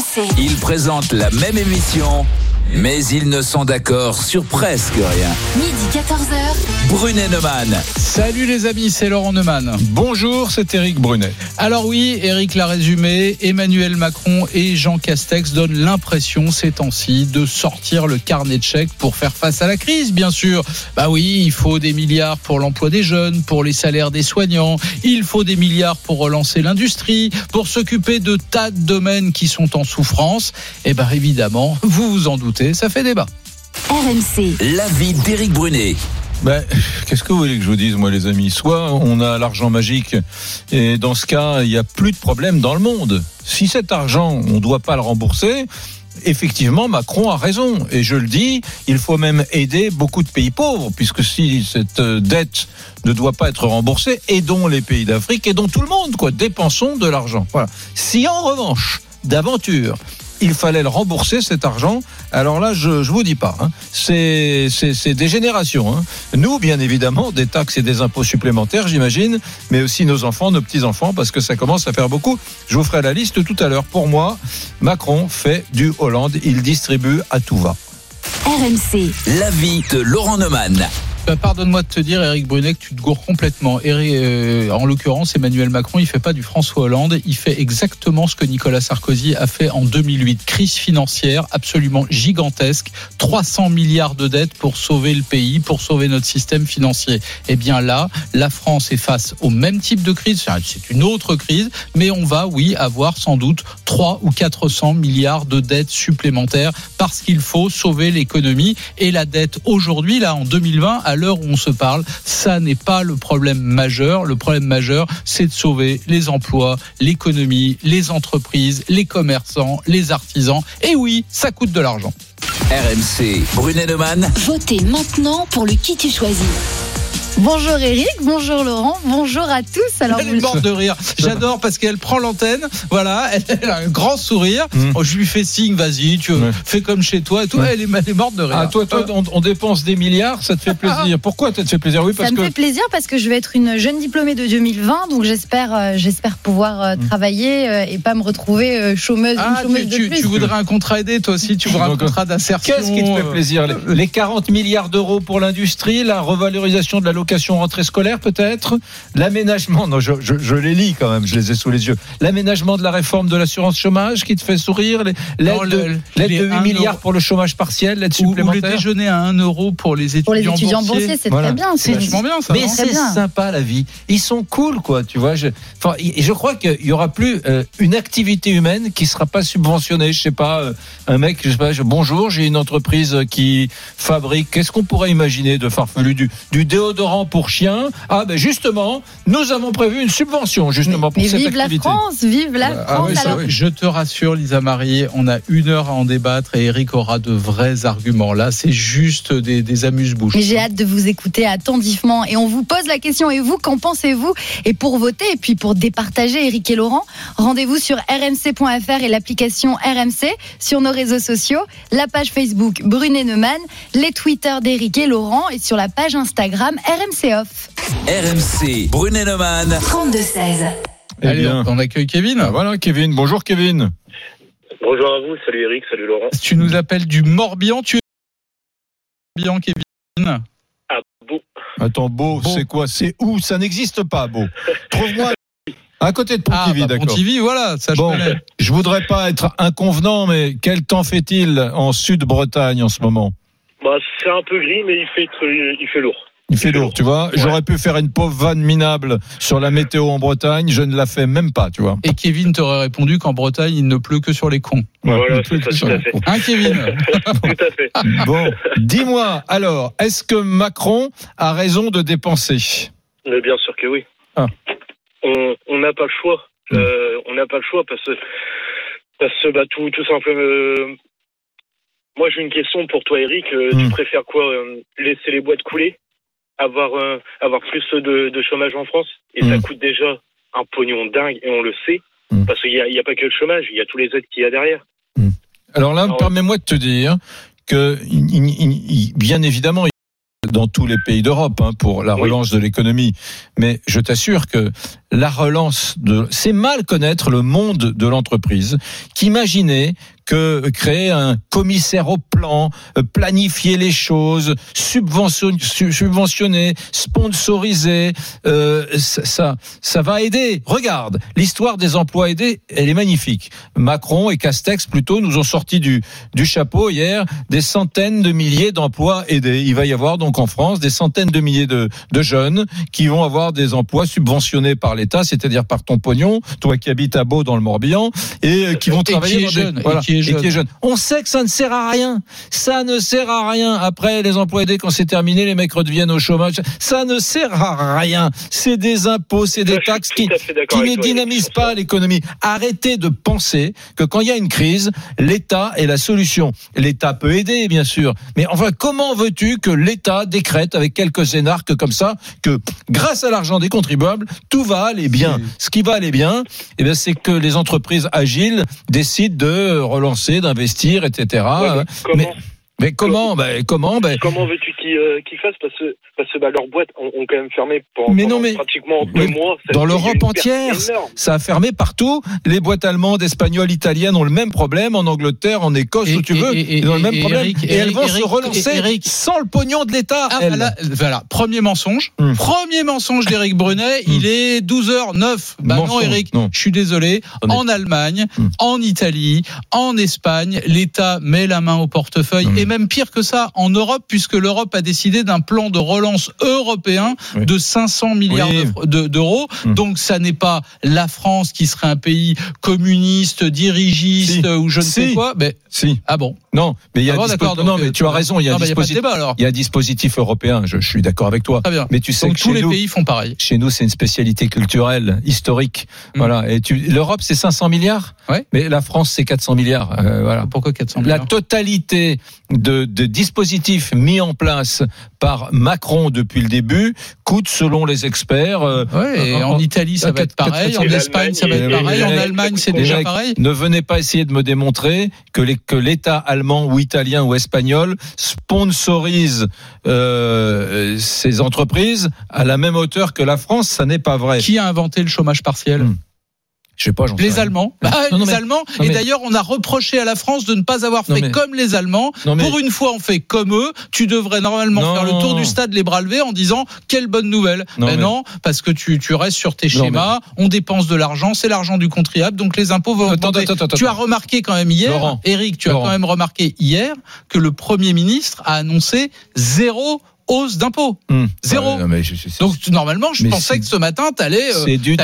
RMC. Ils présentent la même émission, mais ils ne sont d'accord sur presque rien. Midi 14h. Brunet Neumann. Salut les amis, c'est Laurent Neumann. Bonjour, c'est Eric Brunet. Alors oui, Eric l'a résumé, Emmanuel Macron et Jean Castex donnent l'impression ces temps-ci de sortir le carnet de chèques pour faire face à la crise, bien sûr. Bah oui, il faut des milliards pour l'emploi des jeunes, pour les salaires des soignants, il faut des milliards pour relancer l'industrie, pour s'occuper de tas de domaines qui sont en souffrance. Et bien évidemment, vous vous en doutez, ça fait débat. RMC. L'avis d'Éric Brunet. Ben, Qu'est-ce que vous voulez que je vous dise, moi, les amis? Soit on a l'argent magique, et dans ce cas, il n'y a plus de problème dans le monde. Si cet argent, on ne doit pas le rembourser, effectivement, Macron a raison. Et je le dis, il faut même aider beaucoup de pays pauvres, puisque si cette euh, dette ne doit pas être remboursée, aidons les pays d'Afrique, aidons tout le monde, quoi. Dépensons de l'argent. Voilà. Si en revanche, d'aventure, il fallait le rembourser cet argent. Alors là, je, je vous dis pas, hein. c'est c'est c'est des générations. hein. Nous, bien évidemment, des taxes et des impôts supplémentaires, j'imagine, mais aussi nos enfants, nos petits enfants, parce que ça commence à faire beaucoup. Je vous ferai la liste tout à l'heure. Pour moi, Macron fait du Hollande, il distribue à tout va. RMC. L'avis de Laurent Neumann. Bah, Pardonne-moi de te dire, Eric Brunet, que tu te gourres complètement. Eri- euh, en l'occurrence, Emmanuel Macron, il fait pas du François Hollande, il fait exactement ce que Nicolas Sarkozy a fait en 2008. Crise financière absolument gigantesque, 300 milliards de dettes pour sauver le pays, pour sauver notre système financier. Eh bien là, la France est face au même type de crise, c'est une autre crise, mais on va, oui, avoir sans doute 3 ou 400 milliards de dettes supplémentaires parce qu'il faut sauver l'économie et la dette aujourd'hui, là, en 2020, à l'heure où on se parle, ça n'est pas le problème majeur. Le problème majeur, c'est de sauver les emplois, l'économie, les entreprises, les commerçants, les artisans. Et oui, ça coûte de l'argent. RMC. Brunet Neumann. Votez maintenant pour le qui tu choisis. Bonjour Eric, bonjour Laurent, bonjour à tous. Alors Elle vous est morte de rire. J'adore parce qu'elle prend l'antenne. Voilà, elle, elle a un grand sourire. Mm. Oh, je lui fais signe, vas-y, tu Ouais. fais comme chez toi et tout. Ouais. Elle, est, elle est morte de rire. Ah, toi, toi, on, on dépense des milliards, ça te fait plaisir. Pourquoi ça te fait plaisir? Oui, ça parce me que fait plaisir parce que je vais être une jeune diplômée de 2020, donc j'espère, euh, j'espère pouvoir euh, travailler euh, et pas me retrouver euh, chômeuse, Ah, une chômeuse tu, de tu- plus. tu voudrais un contrat aidé, toi aussi, tu voudrais un contrat d'insertion. Qu'est-ce qui te fait plaisir? Les, les 40 milliards d'euros pour l'industrie, la revalorisation de la location rentrée scolaire peut-être, l'aménagement, non je, je- je les lis quand même, je les ai sous les yeux, l'aménagement de la réforme de l'assurance chômage qui te fait sourire, les- l'aide de, les de 8 un milliards euro. pour le chômage partiel, l'aide Ou, ou le supplémentaire? déjeuner à 1 euro pour les étudiants, Pour les étudiants boursiers. boursiers, c'est Voilà. très bien. C'est vachement bien, ça. Mais c'est sympa la vie. Ils sont cool, quoi. Tu vois. Je, enfin, et je crois qu'il y aura plus euh, une activité humaine qui sera pas subventionnée. Je sais pas, euh, un mec, je sais pas. je- bonjour, j'ai une entreprise qui fabrique. Qu'est-ce qu'on pourrait imaginer de farfelu du, du déodorant pour chiens Ah ben justement, nous avons prévu une subvention justement pour Mais cette vive la. France, vive la Ah France. oui, ça, alors, oui. Je te rassure, Lisa Marie, on a une heure à en débattre et Eric aura de vrais arguments. Là, c'est juste des, des amuse-bouches. Mais j'ai hâte de vous écouter attentivement et on vous pose la question et vous qu'en pensez-vous? Et pour voter et puis pour départager Eric et Laurent, rendez-vous sur rmc.fr et l'application RMC sur nos réseaux sociaux, la page Facebook Brunet Neumann, les Twitter d'Eric et Laurent et sur la page Instagram RMC Off. RMC. Brunet Neumann. 32-16. Eh Allez, bien. on accueille Kevin. Ah, voilà, Kevin. Bonjour, Kevin. Bonjour à vous, salut Eric, salut Laurent. Tu nous appelles du Morbihan, tu es Morbihan, Kevin. Ah, bon, Attends, beau, Beau. c'est quoi? C'est où? Ça n'existe pas, beau. Trouve-moi à côté de Ah, Pontivy, bah, d'accord. Pontivy, voilà, ça je Bon, connais. je voudrais pas être inconvenant, mais quel temps fait-il en Sud-Bretagne en ce moment? Bah, c'est un peu gris, mais il fait, il fait lourd. Il fait lourd, tu vois. Ouais. J'aurais pu faire une pauvre vanne minable sur la météo en Bretagne, je ne la fais même pas, tu vois. Et Kevin t'aurait répondu qu'en Bretagne, il ne pleut que sur les cons. Voilà, c'est ça, tout à fait. Hein, Kevin Tout à fait. Bon, dis-moi, alors, est-ce que Macron a raison de dépenser? Mais bien sûr que oui. Ah. On n'a pas le choix. Euh, on n'a pas le choix parce que, parce que bah, tout, tout simplement. euh, moi, j'ai une question pour toi, Eric. Euh, Hmm. Tu préfères quoi Laisser les boîtes couler avoir, euh, avoir plus de, de chômage en France Et ça Hmm. coûte déjà un pognon dingue, et on le sait. Hmm. Parce qu'il n'y a, y a pas que le chômage, il y a tous les aides qu'il y a derrière. Alors là, permets-moi de te dire que, bien évidemment, dans tous les pays d'Europe hein, pour la Oui. relance de l'économie. Mais je t'assure que la relance de. C'est mal connaître le monde de l'entreprise qu'imaginer que créer un commissaire au plan, euh, planifier les choses, subventionner, sponsoriser, euh, ça, ça va aider. Regarde, l'histoire des emplois aidés, elle est magnifique. Macron et Castex plutôt nous ont sorti du, du chapeau hier des centaines de milliers d'emplois aidés. Il va y avoir donc en France des centaines de milliers de, de jeunes qui vont avoir des emplois subventionnés par l'État, c'est-à-dire par ton pognon, toi qui habites à Beau dans le Morbihan, et euh, qui vont travailler qui est dans des- jeune, voilà, et qui est jeune. On sait que ça ne sert à rien. Ça ne sert à rien. Après, les emplois aidés, quand c'est terminé, les mecs redeviennent au chômage. Ça ne sert à rien. C'est des impôts, c'est des taxes qui, qui ne dynamisent pas l'économie. Arrêtez de penser que quand il y a une crise, l'État est la solution. L'État peut aider, bien sûr. Mais enfin, comment veux-tu que l'État décrète avec quelques énarques comme ça que grâce à l'argent des contribuables, tout va aller bien. Ce qui va aller bien, eh bien, c'est que les entreprises agiles décident de relancer, d'investir, etc. Ouais, mais comment, mais, mais comment ben, Comment ben, comment veux-tu qu'ils euh, fassent? Parce que, parce que bah, leurs boîtes ont, ont quand même fermé pendant, Mais non, pendant mais- pratiquement mais deux mois. Dans l'Europe entière, énorme. Ça a fermé partout. Les boîtes allemandes, espagnoles, italiennes ont le même problème. En Angleterre, en Écosse, Et- où tu et- veux, et- ils ont le même et problème. Eric- et elles Eric- vont se relancer Eric- sans le pognon de l'État. Ah, voilà, voilà, premier mensonge. Hum. Premier mensonge d'Éric Brunet, il est 12h09. Bah non, Mensonge, Eric, non. je suis désolé. Honnête. En Allemagne, Hum. en Italie, en Espagne, l'État met la main au portefeuille. Hum. Et même pire que ça, en Europe, puisque l'Europe a décidé d'un plan de relance européen Oui. de 500 milliards Oui. d'euros. Hum. Donc ça n'est pas la France qui serait un pays communiste, dirigiste Si. ou je ne sais quoi. Mais, Si. ah bon. Non, mais il y a Ah bon, non, mais euh, tu as raison. Il y a un non, bah, y a débat alors. Il y a dispositif européen. Je, je suis d'accord avec toi. Bien. Mais tu sais Donc que tous les nous, pays font pareil. Chez nous, c'est une spécialité culturelle, historique. Mm. Voilà. Et tu, l'Europe, c'est 500 milliards? Ouais. Mais la France, c'est 400 milliards. Euh, voilà. Pourquoi 400 La milliards? totalité de, de dispositifs mis en place par Macron depuis le début coûte, selon les experts, euh, Ouais, et en- en Italie, ça va être pareil. En Espagne, ça va être pareil. En Allemagne, c'est déjà pareil. ne venez pas essayer de me démontrer que l'État allemand ou italien ou espagnol sponsorise euh, ces entreprises à la même hauteur que la France. Ça n'est pas vrai. Qui a inventé le chômage partiel? Hmm. Je sais pas. j'en sais Les. Allemands. Bah, Non, non, les mais- Allemands. non, et d'ailleurs, on a reproché à la France de ne pas avoir fait mais- comme les Allemands. Mais- Pour une fois, on fait comme eux. Tu devrais normalement faire le tour du stade, les bras levés, en disant quelle bonne nouvelle. Non, mais non, parce que tu, tu restes sur tes schémas. On dépense de l'argent, c'est l'argent du contribuable, donc les impôts vont Attends, augmenter. attends, attends, Tu as remarqué quand même hier, Laurent. Eric, tu as quand même remarqué hier que le Premier ministre a annoncé zéro hausse d'impôts. Hum. Zéro. Ouais, non, mais je- je- Donc tu- normalement, je pensais que ce matin, t'allais euh, c'est du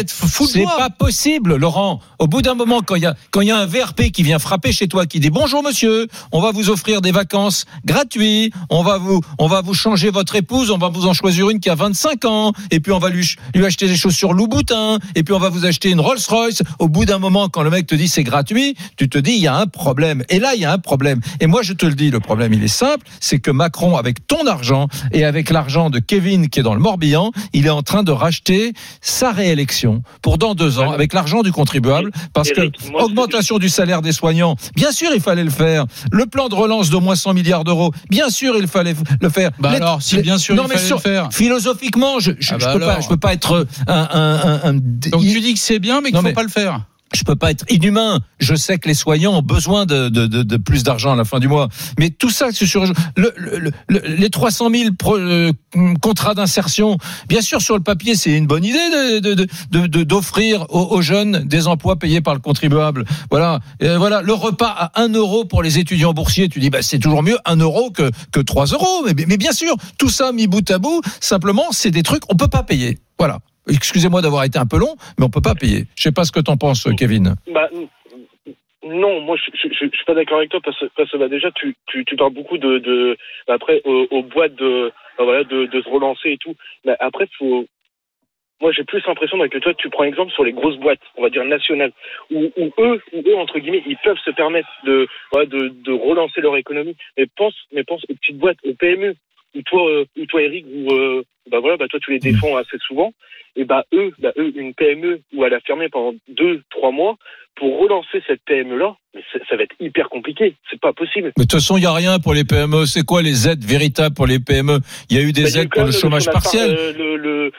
être fou de C'est pas possible, Laurent. Au bout d'un moment, quand il y a quand il y a un VRP qui vient frapper chez toi, qui dit bonjour monsieur, on va vous offrir des vacances gratuites, on va vous on va vous changer votre épouse, on va vous en choisir une qui a 25 ans, et puis on va lui lui acheter des chaussures Louboutin, et puis on va vous acheter une Rolls Royce. Au bout d'un moment, quand le mec te dit c'est gratuit, tu te dis il y a un problème. Et là, il y a un problème. Et moi, je te le dis, le problème il est simple, c'est que Macron, avec ton argent et avec l'argent de Kevin qui est dans le Morbihan, il est en train de racheter sa réélection pour dans deux ans avec l'argent du contribuable parce Eric, que moi, augmentation du salaire des soignants, bien sûr il fallait le faire. Le plan de relance d'au moins 100 milliards d'euros, bien sûr il fallait le faire. Bah Les- alors, si les- bien sûr non, il mais fallait sur- le faire. Philosophiquement, je, je, Ah bah peux peux pas être un, un, un, un- Donc tu dis que c'est bien, mais qu'il Non, faut mais- pas le faire. Je peux pas être inhumain. Je sais que les soignants ont besoin de, de, de, de plus d'argent à la fin du mois. Mais tout ça, sur le, le, le- les 300 000 pro- euh, contrats d'insertion. Bien sûr, sur le papier, c'est une bonne idée de, d'offrir aux, aux jeunes des emplois payés par le contribuable. Voilà, voilà, le repas à 1 euro pour les étudiants boursiers. Tu dis, bah, c'est toujours mieux 1 euro que, que 3 euros. Mais, mais bien sûr, tout ça mis bout à bout, simplement, c'est des trucs on peut pas payer. Voilà. Excusez-moi d'avoir été un peu long, mais on peut pas payer. Je sais pas ce que t'en penses, Kevin. Bah, non, moi je, je, je, je suis pas d'accord avec toi parce que, parce que bah, déjà tu, tu, tu parles beaucoup de, de bah, après aux, aux boîtes de bah, voilà de, de se relancer et tout. Mais après faut moi j'ai plus l'impression que toi tu prends exemple sur les grosses boîtes, on va dire nationales, où, où eux où eux entre guillemets ils peuvent se permettre de voilà, de, de relancer leur économie. Mais pense mais pense aux petites boîtes, aux PME où toi euh, où toi Eric où euh, bah voilà bah toi tu les défends assez souvent. Et bah eux bah eux une PME où elle a fermé pendant deux trois mois pour relancer cette PME là ça, va être hyper compliqué. C'est pas possible. Mais de toute façon, il n'y a rien pour les PME. C'est quoi les aides véritables pour les PME Il y a eu des Bah, y eu aides pour le chômage par- partiel. euh, le, le-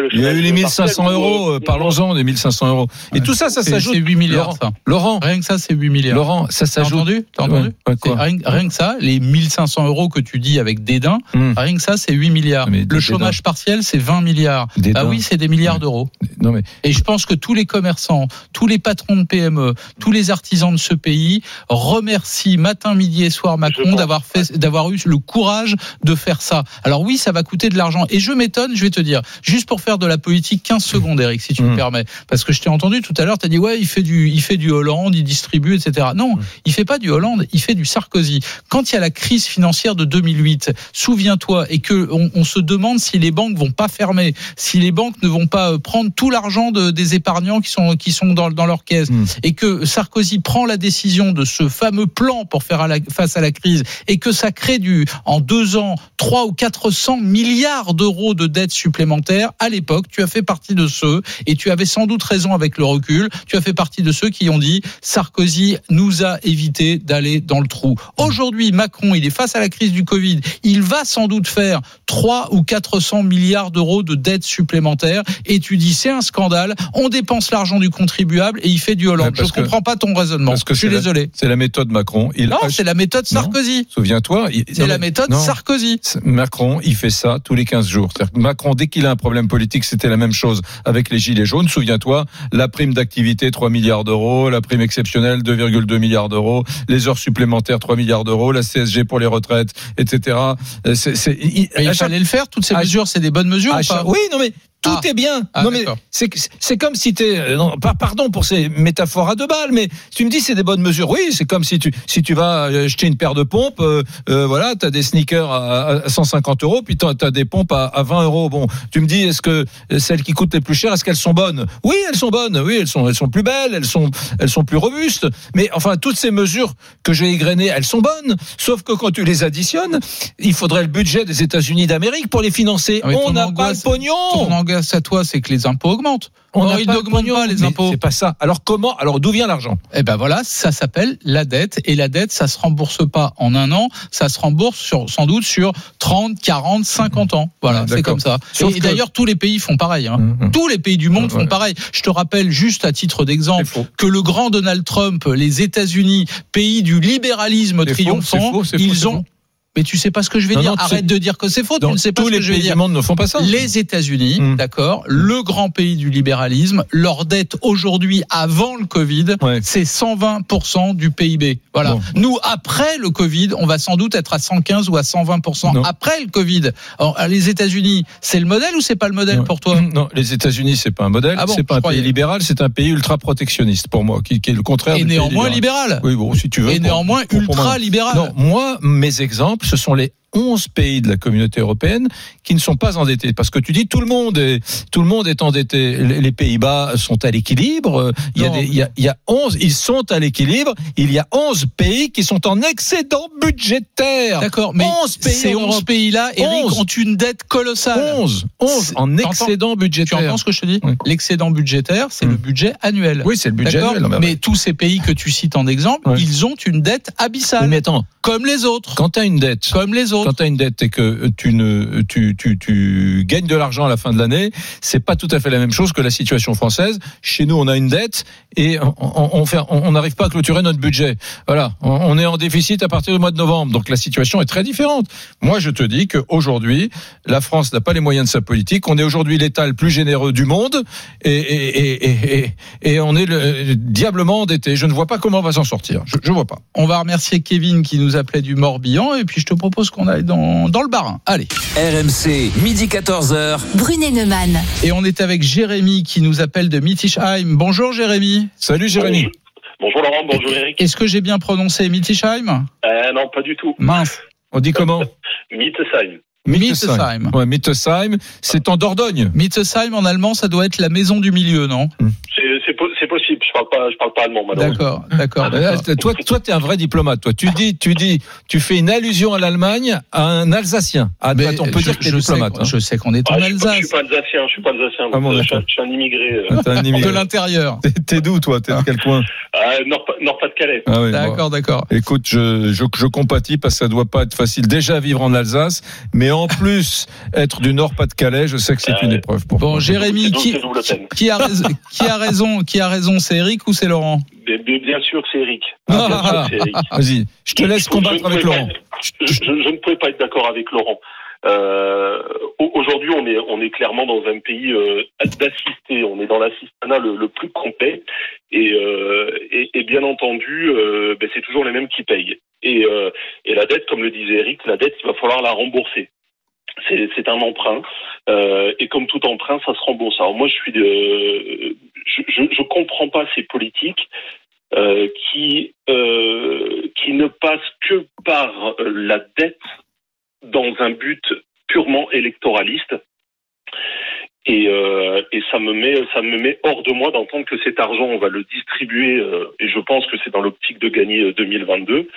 le Il y a eu les partiel, 1500 ou, euros, euh, euh, parlons-en des 1500 euros. Et tout ça, ça s'ajoute. C'est 8 milliards, Laurent, ça. Laurent, Rien que ça, c'est 8 milliards. Laurent, ça T'as s'ajoute. entendu T'as entendu Ouais, ouais, rien, rien que ça, les 1500 euros que tu dis avec dédain, Hum. rien que ça, c'est 8 milliards. Mais Le dédain. chômage partiel, c'est 20 milliards. Dédain. Ah oui, c'est des milliards Ouais. d'euros. Non mais Et je pense que tous les commerçants, tous les patrons de PME, tous les artisans de ce pays remercient matin, midi et soir Macron d'avoir fait, d'avoir eu le courage de faire ça. Alors oui, ça va coûter de l'argent. Et je m'étonne, je vais te dire, juste pour faire de la politique, 15 secondes, Eric, si tu me Mm. permets. Parce que je t'ai entendu tout à l'heure, tu as dit, ouais, il fait du, il fait du Hollande, il distribue, etc. Non, il fait pas du Hollande, il fait du Sarkozy. Quand il y a la crise financière de 2008, souviens-toi, et que on, on se demande si les banques vont pas fermer, si les banques ne vont pas euh, prendre tout l'argent de- des épargnants qui sont, qui sont dans, dans leur caisse, Mm. et que Sarkozy prend la décision de ce fameux plan pour faire à la- face à la crise, et que ça crée du, en deux ans, 3 ou 400 milliards d'euros de dettes supplémentaires, à l'époque, tu as fait partie de ceux, et tu avais sans doute raison avec le recul, tu as fait partie de ceux qui ont dit Sarkozy nous a évité d'aller dans le trou. Aujourd'hui, Macron, il est face à la crise du Covid, il va sans doute faire 3 ou 400 milliards d'euros de dettes supplémentaires, et tu dis c'est un scandale, on dépense l'argent du contribuable et il fait du Hollande. Je que- comprends pas ton raisonnement. parce que Je suis désolé. c'est la méthode Macron. Il Non, ach- c'est la méthode. Sarkozy. Souviens-toi. il- C'est la méthode non. Sarkozy. Macron, il fait ça tous les 15 jours. Macron, dès qu'il a un problème politique, c'était la même chose avec les Gilets jaunes. Souviens-toi, la prime d'activité, 3 milliards d'euros, la prime exceptionnelle, 2,2 milliards d'euros, les heures supplémentaires, 3 milliards d'euros, la CSG pour les retraites, etc. Euh, C'est, c'est- il- chaque- fallait le faire. Toutes ces à- mesures, c'est des bonnes mesures. chaque- pas? Oui, non mais tout Ah. est bien. Ah, non mais c'est c'est comme si tu pardon pour ces métaphores à deux balles, mais tu me dis c'est des bonnes mesures. Oui, c'est comme si tu si tu vas acheter une paire de pompes, euh, euh, voilà, t'as des sneakers à, à 150 euros, puis t'as as des pompes à, à 20 euros. Bon, tu me dis est-ce que celles qui coûtent les plus chères, est-ce qu'elles sont bonnes? Oui, elles sont bonnes. Oui, elles sont elles sont plus belles, elles sont elles sont plus robustes. Mais enfin toutes ces mesures que j'ai égrenées, elles sont bonnes. Sauf que quand tu les additionnes, il faudrait le budget des États-Unis d'Amérique pour les financer. Ah, On n'a pas le pognon. À toi, c'est que les impôts augmentent. On Or, ils n'augmentent pas les impôts. C'est pas ça. Alors comment Alors d'où vient l'argent? Eh ben voilà, ça s'appelle la dette et la dette, ça se rembourse pas en un an, ça se rembourse sur, sans doute sur 30, 40, 50 ans. Voilà, c'est comme ça. Sauf et que- d'ailleurs, tous les pays font pareil. hein. Mmh. Tous les pays du monde font pareil. Je te rappelle juste à titre d'exemple que le grand Donald Trump, les États-Unis, pays du libéralisme triomphant, faux, faux, ils ont. Mais tu sais pas ce que je vais Non, dire. non, Arrête de dire que c'est faux. Tu ne sais pas tous ce que je vais dire. ne font pas ça. Les États-Unis, Mm. d'accord, le grand pays du libéralisme, leur dette aujourd'hui, avant le Covid, Ouais. c'est 120% du PIB. Voilà. Bon. Nous, après le Covid, on va sans doute être à 115 ou à 120% Non. après le Covid. Alors, les États-Unis, c'est le modèle ou c'est pas le modèle Ouais. pour toi? Non, les États-Unis, c'est pas un modèle, Ah bon, c'est pas un croyais. pays libéral, c'est un pays ultra protectionniste pour moi, qui, qui est le contraire Et du pays néanmoins libéral. libéral. Oui, bon, si tu veux. Et pour- néanmoins pour- pour moi. ultra libéral. Non, moi, mes exemples, ce sont les 11 pays de la communauté européenne qui ne sont pas endettés. Parce que tu dis tout le monde est, tout le monde est endetté. Les Pays-Bas sont à l'équilibre. Il y a il y a, il y a 11, ils sont à l'équilibre. Il y a 11 pays qui sont en excédent budgétaire. D'accord, mais 11 pays ces en 11 Europe. pays-là, Eric, 11. ont une dette colossale. 11, 11 C'est- en excédent Tu budgétaire. entends ce que je te dis Oui. L'excédent budgétaire, c'est Mm. le budget annuel. Oui, c'est le budget annuel. Mais tous ces pays que tu cites en exemple, ils ont une dette abyssale, mais attends, comme les autres. quand tu as une dette, Comme les autres. Quand tu as une dette et que tu ne tu, tu, tu gagnes de l'argent à la fin de l'année, c'est pas tout à fait la même chose que la situation française. Chez nous, on a une dette et on on, on on on n'arrive pas à clôturer notre budget. Voilà, on, est en déficit à partir du mois de novembre. Donc la situation est très différente. Moi, je te dis qu'aujourd'hui, la France n'a pas les moyens de sa politique. On est aujourd'hui l'État le plus généreux du monde et, et, et, et, on est le, diablement endetté. Je ne vois pas comment on va s'en sortir. Je, je vois pas. On va remercier Kevin qui nous appelait du Morbihan et puis je te propose qu'on aille dans, dans le Barin. Allez. RMC, midi 14h. Brunet Neumann. Et on est avec Jérémy qui nous appelle de Mittischheim. Bonjour Jérémy. Salut Jérémy. Bonjour Laurent, bonjour Eric. Est-ce que j'ai bien prononcé Mittischheim Euh, non, pas du tout. Mince. On dit comment? Mittesheim. Mittesheim. Ouais, Mittesheim, c'est en Dordogne. Mittesheim en allemand, ça doit être la maison du milieu, non? C'est c'est po- c'est possible. Je parle pas, je parle pas allemand. D'accord, d'accord. D'accord. t- toi, toi, t'es un vrai diplomate. Toi, tu dis, tu dis, tu fais une allusion à l'Allemagne à un Alsacien. Ah, Mais on peut je, dire que t'es je sais, diplomate. hein. je sais qu'on est en Ah, je, suis pas, je Alsace, suis pas alsacien, je suis pas alsacien. Ah bon, euh, je, suis un- d'accord. je suis un immigré. euh, un de immigré. l'intérieur. T'es- d'où, toi? T'es de quel coin? Ah, Nord, Nord-Pas-de-Calais. ah, bon. D'accord, d'accord. Écoute, je, je, je compatis parce que ça doit pas être facile déjà vivre en Alsace, mais en plus être du Nord-Pas-de-Calais, je sais que c'est Ah une épreuve pour Bon, toi. Jérémy, qui a raison, qui a raison, c'est Eric ou c'est Laurent bien sûr, c'est Eric. Ah. Vas-y, je te laisse Je- combattre avec Laurent. être- Je, ne pouvais pas être d'accord avec Laurent. Euh, au- Aujourd'hui, on est, on est clairement dans un pays euh, d'assisté. On est dans l'assistanat le, le plus complet. Et, euh, et, et bien entendu, euh, ben, c'est toujours les mêmes qui payent. Et, et la dette, comme le disait Eric, la dette, il va falloir la rembourser. C'est c'est un emprunt. Euh, et comme tout emprunt, ça se rembourse. Alors moi, je suis de, je, je comprends pas ces politiques euh, qui euh, qui ne passent que par la dette dans un but purement électoraliste. Et, euh, et ça me met ça me met hors de moi d'entendre que cet argent on va le distribuer et je pense que c'est dans l'optique de gagner euh, 2022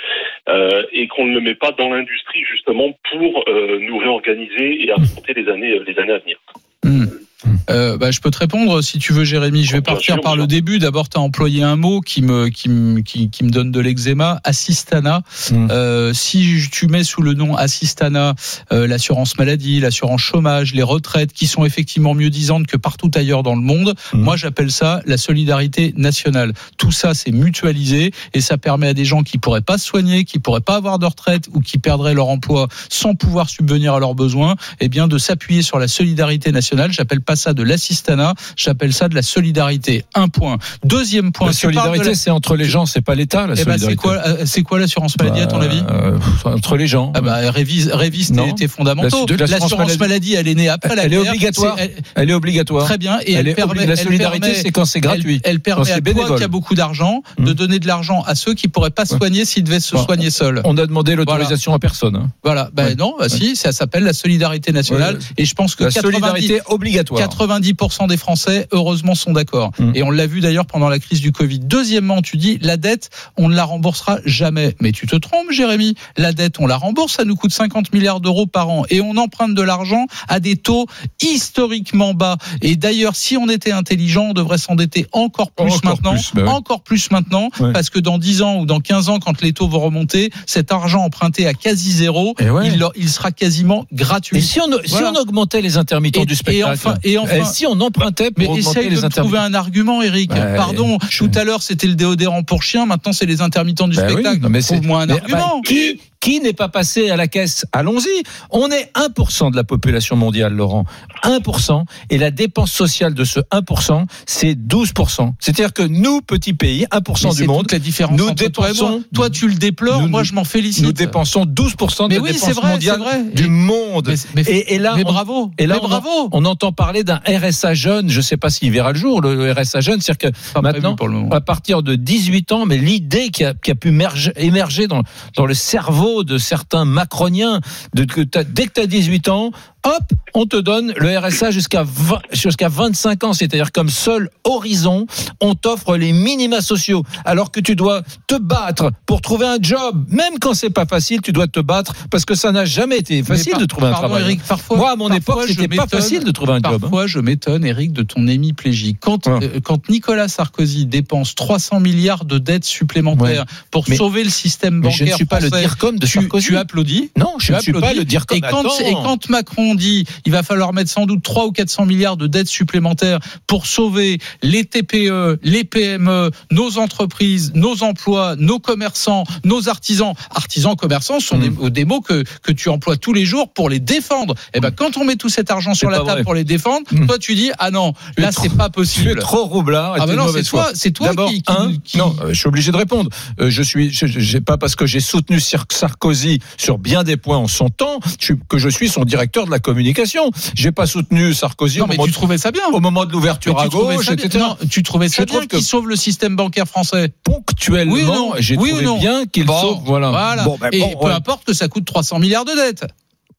euh, et qu'on ne le met pas dans l'industrie justement pour nous réorganiser et affronter les années les années à venir. Hmm. Euh, bah, je peux te répondre si tu veux, Jérémy. Je vais partir par le début. D'abord, tu as employé un mot qui me, qui me, qui, qui me donne de l'eczéma, assistana. Hmm. Euh, si tu mets sous le nom assistana euh, l'assurance maladie, l'assurance chômage, les retraites, qui sont effectivement mieux disantes que partout ailleurs dans le monde, Hmm. moi j'appelle ça la solidarité nationale. Tout ça, c'est mutualisé et ça permet à des gens qui pourraient pas se soigner, qui pourraient pas avoir de retraite ou qui perdraient leur emploi sans pouvoir subvenir à leurs besoins, eh bien de s'appuyer sur la solidarité nationale. J'appelle pas ça de l'assistanat, j'appelle ça de la solidarité. Un point. Deuxième point. La solidarité, la- c'est entre les gens, c'est pas l'État. La Eh ben, solidarité. c'est quoi, euh, c'est quoi l'assurance maladie à ton Bah, avis euh, Entre les gens. ah bah, révise, révise tes, Non. tes fondamentaux. La- l'assurance maladie, elle est née après la Elle est obligatoire. Elle- Elle est obligatoire. Très bien. Et Elle elle, est permet. la elle solidarité, c'est quand c'est gratuit. Elle, elle permet à toi bénévole. qui a beaucoup d'argent de Hmm. donner de l'argent à ceux qui pourraient pas se soigner s'ils devaient se soigner seuls. On a demandé l'autorisation à personne. hein. Voilà. Ben non, bah si, ça s'appelle la solidarité nationale. Et je pense que La 90, solidarité obligatoire. 90% des Français, heureusement, sont d'accord. Mm. Et on l'a vu d'ailleurs pendant la crise du Covid. Deuxièmement, tu dis, la dette, on ne la remboursera jamais. Mais tu te trompes, Jérémy. La dette, on la rembourse, ça nous coûte 50 milliards d'euros par an. Et on emprunte de l'argent à des taux historiquement bas. Et d'ailleurs, si on était intelligent, on devrait s'endetter encore plus Encore maintenant. plus, bah oui. Encore plus maintenant. Ouais. Parce que dans 10 ans ou dans 15 ans, quand les taux vont remonter, cet argent emprunté à quasi zéro, ouais. il, sera quasiment gratuit. Et si on, si Voilà. on augmentait les intermittents Et- du et spectacle enfin- et enfin- Eh, si on empruntait pour Mais essaye de me trouver un argument, Eric. Bah, Pardon, je- tout à l'heure c'était le déodorant pour chien, maintenant c'est les intermittents du Bah oui, spectacle. non, mais c'est- Trouve-moi un mais, argument. bah, qui qui n'est pas passé à la caisse? Allons-y. On est 1% de la population mondiale, Laurent. 1%. Et la dépense sociale de ce 1%, c'est 12%. C'est-à-dire que nous, petit pays, 1% Mais du monde, toute la différence nous toi dépensons- Toi, tu le déplores, nous- moi je m'en félicite. nous dépensons 12% de Mais la oui, c'est dépense vrai, mondiale c'est vrai. du monde. Mais, mais- et, et là, mais on- bravo. Et là, mais on, bravo. on entend parler d'un RSA jeune. Je ne sais pas s'il verra le jour, le RSA jeune. C'est-à-dire que Pas maintenant, pour le moment. à partir de 18 ans, mais l'idée qui a, qui a pu merge- émerger dans, dans le cerveau de certains macroniens, dès que tu as 18 ans, hop, on te donne le RSA jusqu'à 20 jusqu'à 25 ans, c'est-à-dire comme seul horizon, on t'offre les minima sociaux, alors que tu dois te battre pour trouver un job, même quand c'est pas facile, tu dois te battre parce que ça n'a jamais été facile par- de trouver un travail. Eric, parfois, Moi, à mon parfois, époque, je c'était pas m'étonne- facile de trouver un job. hein. Parfois, je m'étonne, Eric, de ton hémiplégie. Quand, Ouais. euh, quand Nicolas Sarkozy dépense 300 milliards de dettes supplémentaires pour Mais- sauver le système Mais bancaire je ne suis pas le français, comme de tu, Sarkozy. tu applaudis. Non, je ne suis pas le dire comme et quand, et quand Macron dit il va falloir mettre sans doute 3 ou 400 milliards de dettes supplémentaires pour sauver les TPE, les PME, nos entreprises, nos emplois, nos commerçants, nos artisans. Artisans, commerçants sont des, des mots que, que tu emploies tous les jours pour les défendre. Et ben quand on met tout cet argent sur la table vrai. pour les défendre, Mm. toi tu dis ah non, là c'est pas Tu es possible. trop roublard. Ah ben non, c'est toi, c'est toi qui, qui- un, qui- non, euh, je suis obligé de répondre. Euh, je suis, j'ai pas parce que j'ai soutenu Sar- Sarkozy sur bien des points en son temps que je suis son directeur de la communication. J'ai pas soutenu Sarkozy Non mais moment tu de, trouvais ça bien. au moment de l'ouverture à tu trouvais gauche, ça bien- etc. non, tu trouvais ça Je bien qu'il sauve le système bancaire français. Ponctuellement, Oui ou non j'ai Oui ou trouvé non bien qu'il Bon, sauve. Voilà. Bon, ben, Et bon, peu ouais. importe que ça coûte 300 milliards de dettes.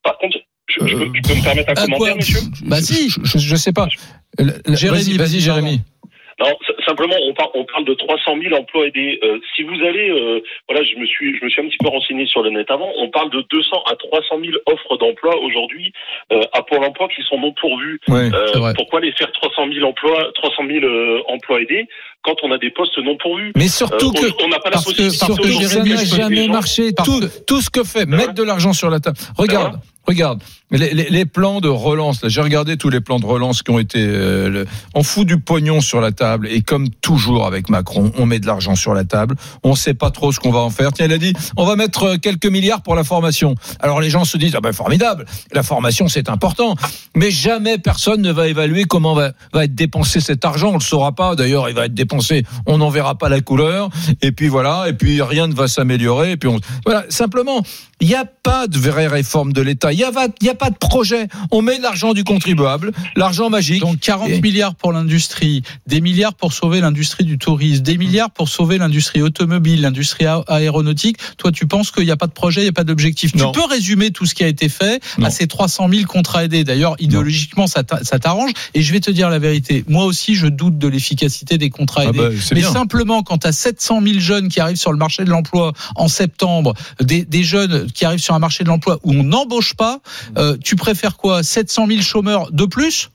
Par contre, je, je Euh, peux, tu peux me permettre un commentaire, quoi monsieur Bah si. Je, je- je sais pas. Jérémy, vas-y, vas-y, vas-y, Jérémy. Non, simplement, on, par- on parle de 300 000 emplois aidés. Euh, si vous allez, euh, voilà, je me suis, je me suis un petit peu renseigné sur le net avant. On parle de 200 à 300 000 offres d'emploi aujourd'hui euh, à Pôle Emploi qui sont non pourvues. Ouais. Euh, pourquoi les faire 300 000 emplois, 300 000 euh, emplois aidés quand on a des postes non pourvus? Mais Euh, surtout que on- n'a pas la parce que- possibilité. parce que ça n'a jamais marché. Tout, tout ce que fait, mettre de l'argent sur la table. Regarde, Ben regarde. Les, plans de relance, j'ai regardé tous les plans de relance qui ont été. euh, on fout du pognon sur la table et comme toujours avec Macron, on met de l'argent sur la table. On sait pas trop ce qu'on va en faire. Tiens, il a dit, on va mettre euh, quelques milliards pour la formation. Alors les gens se disent, ah ben formidable, la formation c'est important, mais jamais personne ne va évaluer comment va, va être dépensé cet argent. On le saura pas. D'ailleurs, il va être dépensé, on n'en verra pas la couleur. Et puis voilà, et puis rien ne va s'améliorer. Et puis on, voilà, simplement, il n'y a pas de vraie réforme de l'État. Il n'y a, a pas de projet. On met l'argent du contribuable, l'argent magique. Donc 40 Et- milliards pour l'industrie, des milliards pour sauver l'industrie du tourisme, des milliards pour sauver l'industrie automobile, l'industrie aéronautique. Toi, tu penses qu'il n'y a pas de projet, il n'y a pas d'objectif. Tu Non. peux résumer tout ce qui a été fait Non. à ces 300 000 contrats aidés. D'ailleurs, idéologiquement, ça t'a- ça t'arrange. Et je vais te dire la vérité. Moi aussi, je doute de l'efficacité des contrats Ah aidés. bah, c'est Mais bien. simplement, quand tu as 700 000 jeunes qui arrivent sur le marché de l'emploi en septembre, des, des jeunes qui arrivent sur un marché de l'emploi où on n'embauche pas, euh, tu préfères quoi? 700 000 chômeurs de plus?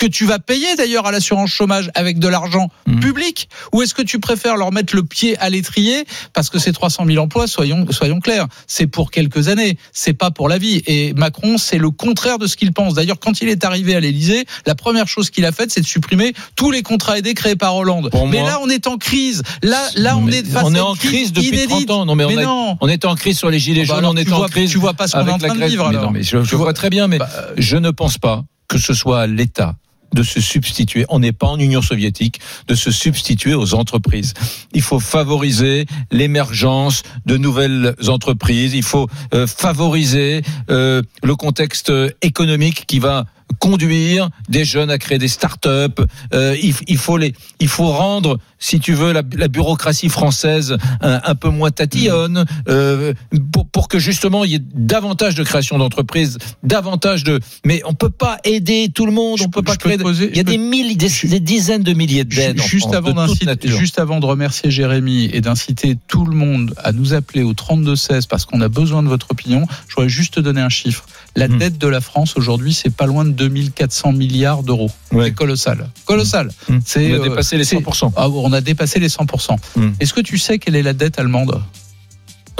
Que tu vas payer d'ailleurs à l'assurance chômage avec de l'argent Mhm. public Ou est-ce que tu préfères leur mettre le pied à l'étrier parce que ces 300 000 emplois, soyons, soyons clairs, c'est pour quelques années, c'est pas pour la vie. Et Macron, c'est le contraire de ce qu'il pense. D'ailleurs, quand il est arrivé à l'Élysée, la première chose qu'il a faite, c'est de supprimer tous les contrats aidés créés par Hollande. Pour mais moi- là, on est en crise. Là, là, on est face on est en crise depuis inédite. 30 ans. Non, mais, on, a- non. on était en crise sur les gilets Bah jaunes, on tu était en vois- crise. tu vois pas ce qu'on est en train de vivre, Mais alors. non, mais je, vois vois- très bien, mais Bah, je ne pense pas que ce soit l'État de se substituer, on n'est pas en Union soviétique, de se substituer aux entreprises. Il faut favoriser l'émergence de nouvelles entreprises, il faut euh, favoriser euh, le contexte économique qui va conduire des jeunes à créer des start-up. Euh, il, il faut les, il faut rendre, si tu veux, la, la bureaucratie française un, un peu moins tatillonne, euh, pour, pour que justement il y ait davantage de création d'entreprises, davantage de. Mais on peut pas aider tout le monde, Je on peut pas créer. poser- il y a des milliers, des, des dizaines de milliers d'aides. en Juste France, avant, de juste avant de remercier Jérémy et d'inciter tout le monde à nous appeler au 32-16 parce qu'on a besoin de votre opinion, je voudrais juste te donner un chiffre. La Hmm. dette de la France aujourd'hui, c'est pas loin de 2400 milliards d'euros. Ouais. C'est colossal. Colossal. Hmm. C'est, On a euh, dépassé les c'est- 100%. Ah, on a dépassé les 100%. Hmm. Est-ce que tu sais quelle est la dette allemande?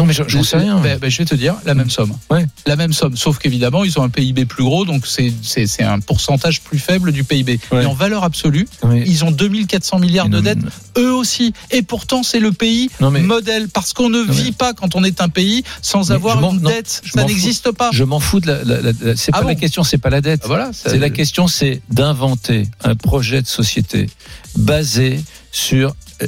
Non, mais j'en sais rien. Ben, je vais te dire, la même somme. Ouais. La même somme. Sauf qu'évidemment, ils ont un PIB plus gros, donc c'est, un pourcentage plus faible du PIB. Ouais. Mais en valeur absolue, Oui. ils ont 2400 milliards de dettes, eux aussi. Et pourtant, c'est le pays Non, mais- modèle, parce qu'on ne vit pas quand on est un pays sans Mais avoir une dette. Ça n'existe pas. Je m'en fous de la. la- la- la- c'est Ah pas la question, c'est pas la dette. Voilà. ça- C'est la question, c'est d'inventer un projet de société basé sur euh,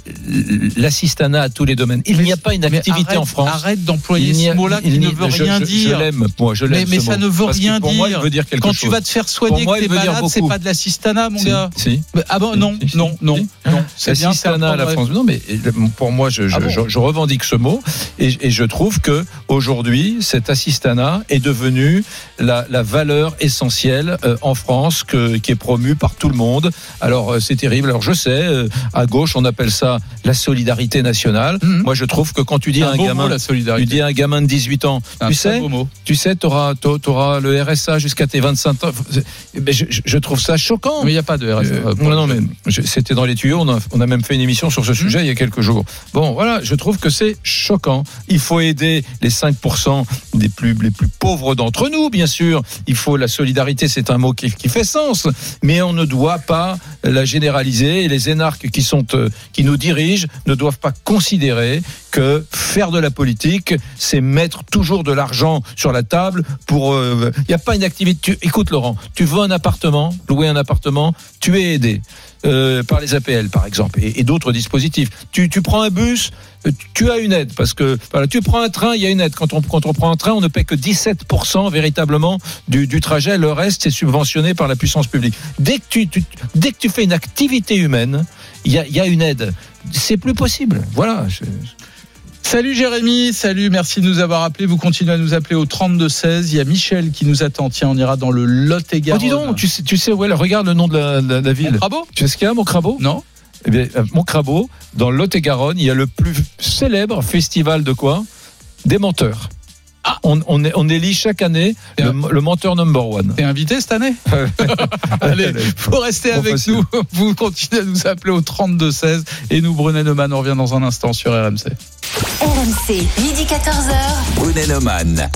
l'assistanat à tous les domaines. Il n'y a pas une activité arrête- en France. Arrête d'employer ce mot-là il qui ne veut rien je- dire. Je l'aime, moi, je l'aime. Mais- ça mot. ne veut Parce rien pour Moi, il dire. veut dire quelque Quand chose. tu vas te faire soigner moi, que t'es malade, c'est pas de l'assistanat, mon Si, gars. si. Ah bon, non, si, non, non. C'est L'assistanat à la France. Non, mais euh, pour moi, je, Ah bon je- revendique ce mot et, et je trouve que aujourd'hui, cet assistanat est devenu la, la valeur essentielle euh, en France que, qui est promue par tout le monde. Alors, c'est terrible. Alors, je sais, à gauche, on appelle ça la solidarité nationale. Mhm. Moi, je trouve que quand tu dis à un gamin, mot, la tu dis à un gamin de 18 ans, tu sais, tu sais, tu auras, le RSA jusqu'à tes 25 ans. Ben, je, trouve ça choquant. Mais il n'y a pas de RSA. Euh, non, non, mais c'était dans les tuyaux. On a, on a même fait une émission sur ce sujet il y a quelques jours. Bon, voilà, je trouve que c'est choquant. Il faut aider les 5% des plus, les plus pauvres d'entre nous, bien sûr. Il faut la solidarité, c'est un mot qui, qui fait sens, mais on ne doit pas la généraliser. Et les énarques qui sont, euh, qui nous dirigent ne doivent pas considérer que faire de la politique, c'est mettre toujours de l'argent sur la table pour. euh, Il n'y a pas une activité. Écoute, Laurent, tu veux un appartement, louer un appartement, tu es aidé. euh, par les APL par exemple et, d'autres dispositifs. Tu, prends un bus, euh, tu as une aide parce que tu prends un train, il y a une aide. Quand on prend un train, on ne paie que 17% véritablement du, trajet. Le reste c'est subventionné par la puissance publique. Dès que tu- dès que tu fais une activité humaine, il y a, il y a une aide. C'est plus possible. Voilà. je- Salut Jérémy, salut, merci de nous avoir appelés. Vous continuez à nous appeler au 32-16. Il y a Michel qui nous attend. Tiens, on ira dans le Lot et Oh, dis donc, tu sais, tu sais regarde le nom de la, la- la ville. Tu sais ce qu'il y a, mon crabeau? Non Eh bien, à Montcrabeau, dans le Lot-et-Garonne, il y a le plus célèbre festival de quoi? Des menteurs. Ah. On, on, est- on élit chaque année le, le menteur number one. T'es invité cette année Allez, faut rester avec facile. nous. Vous continuez à nous appeler au 32-16 et nous, Brunet Neumann, on revient dans un instant sur RMC. RMC, midi 14h. Brunet Neumann.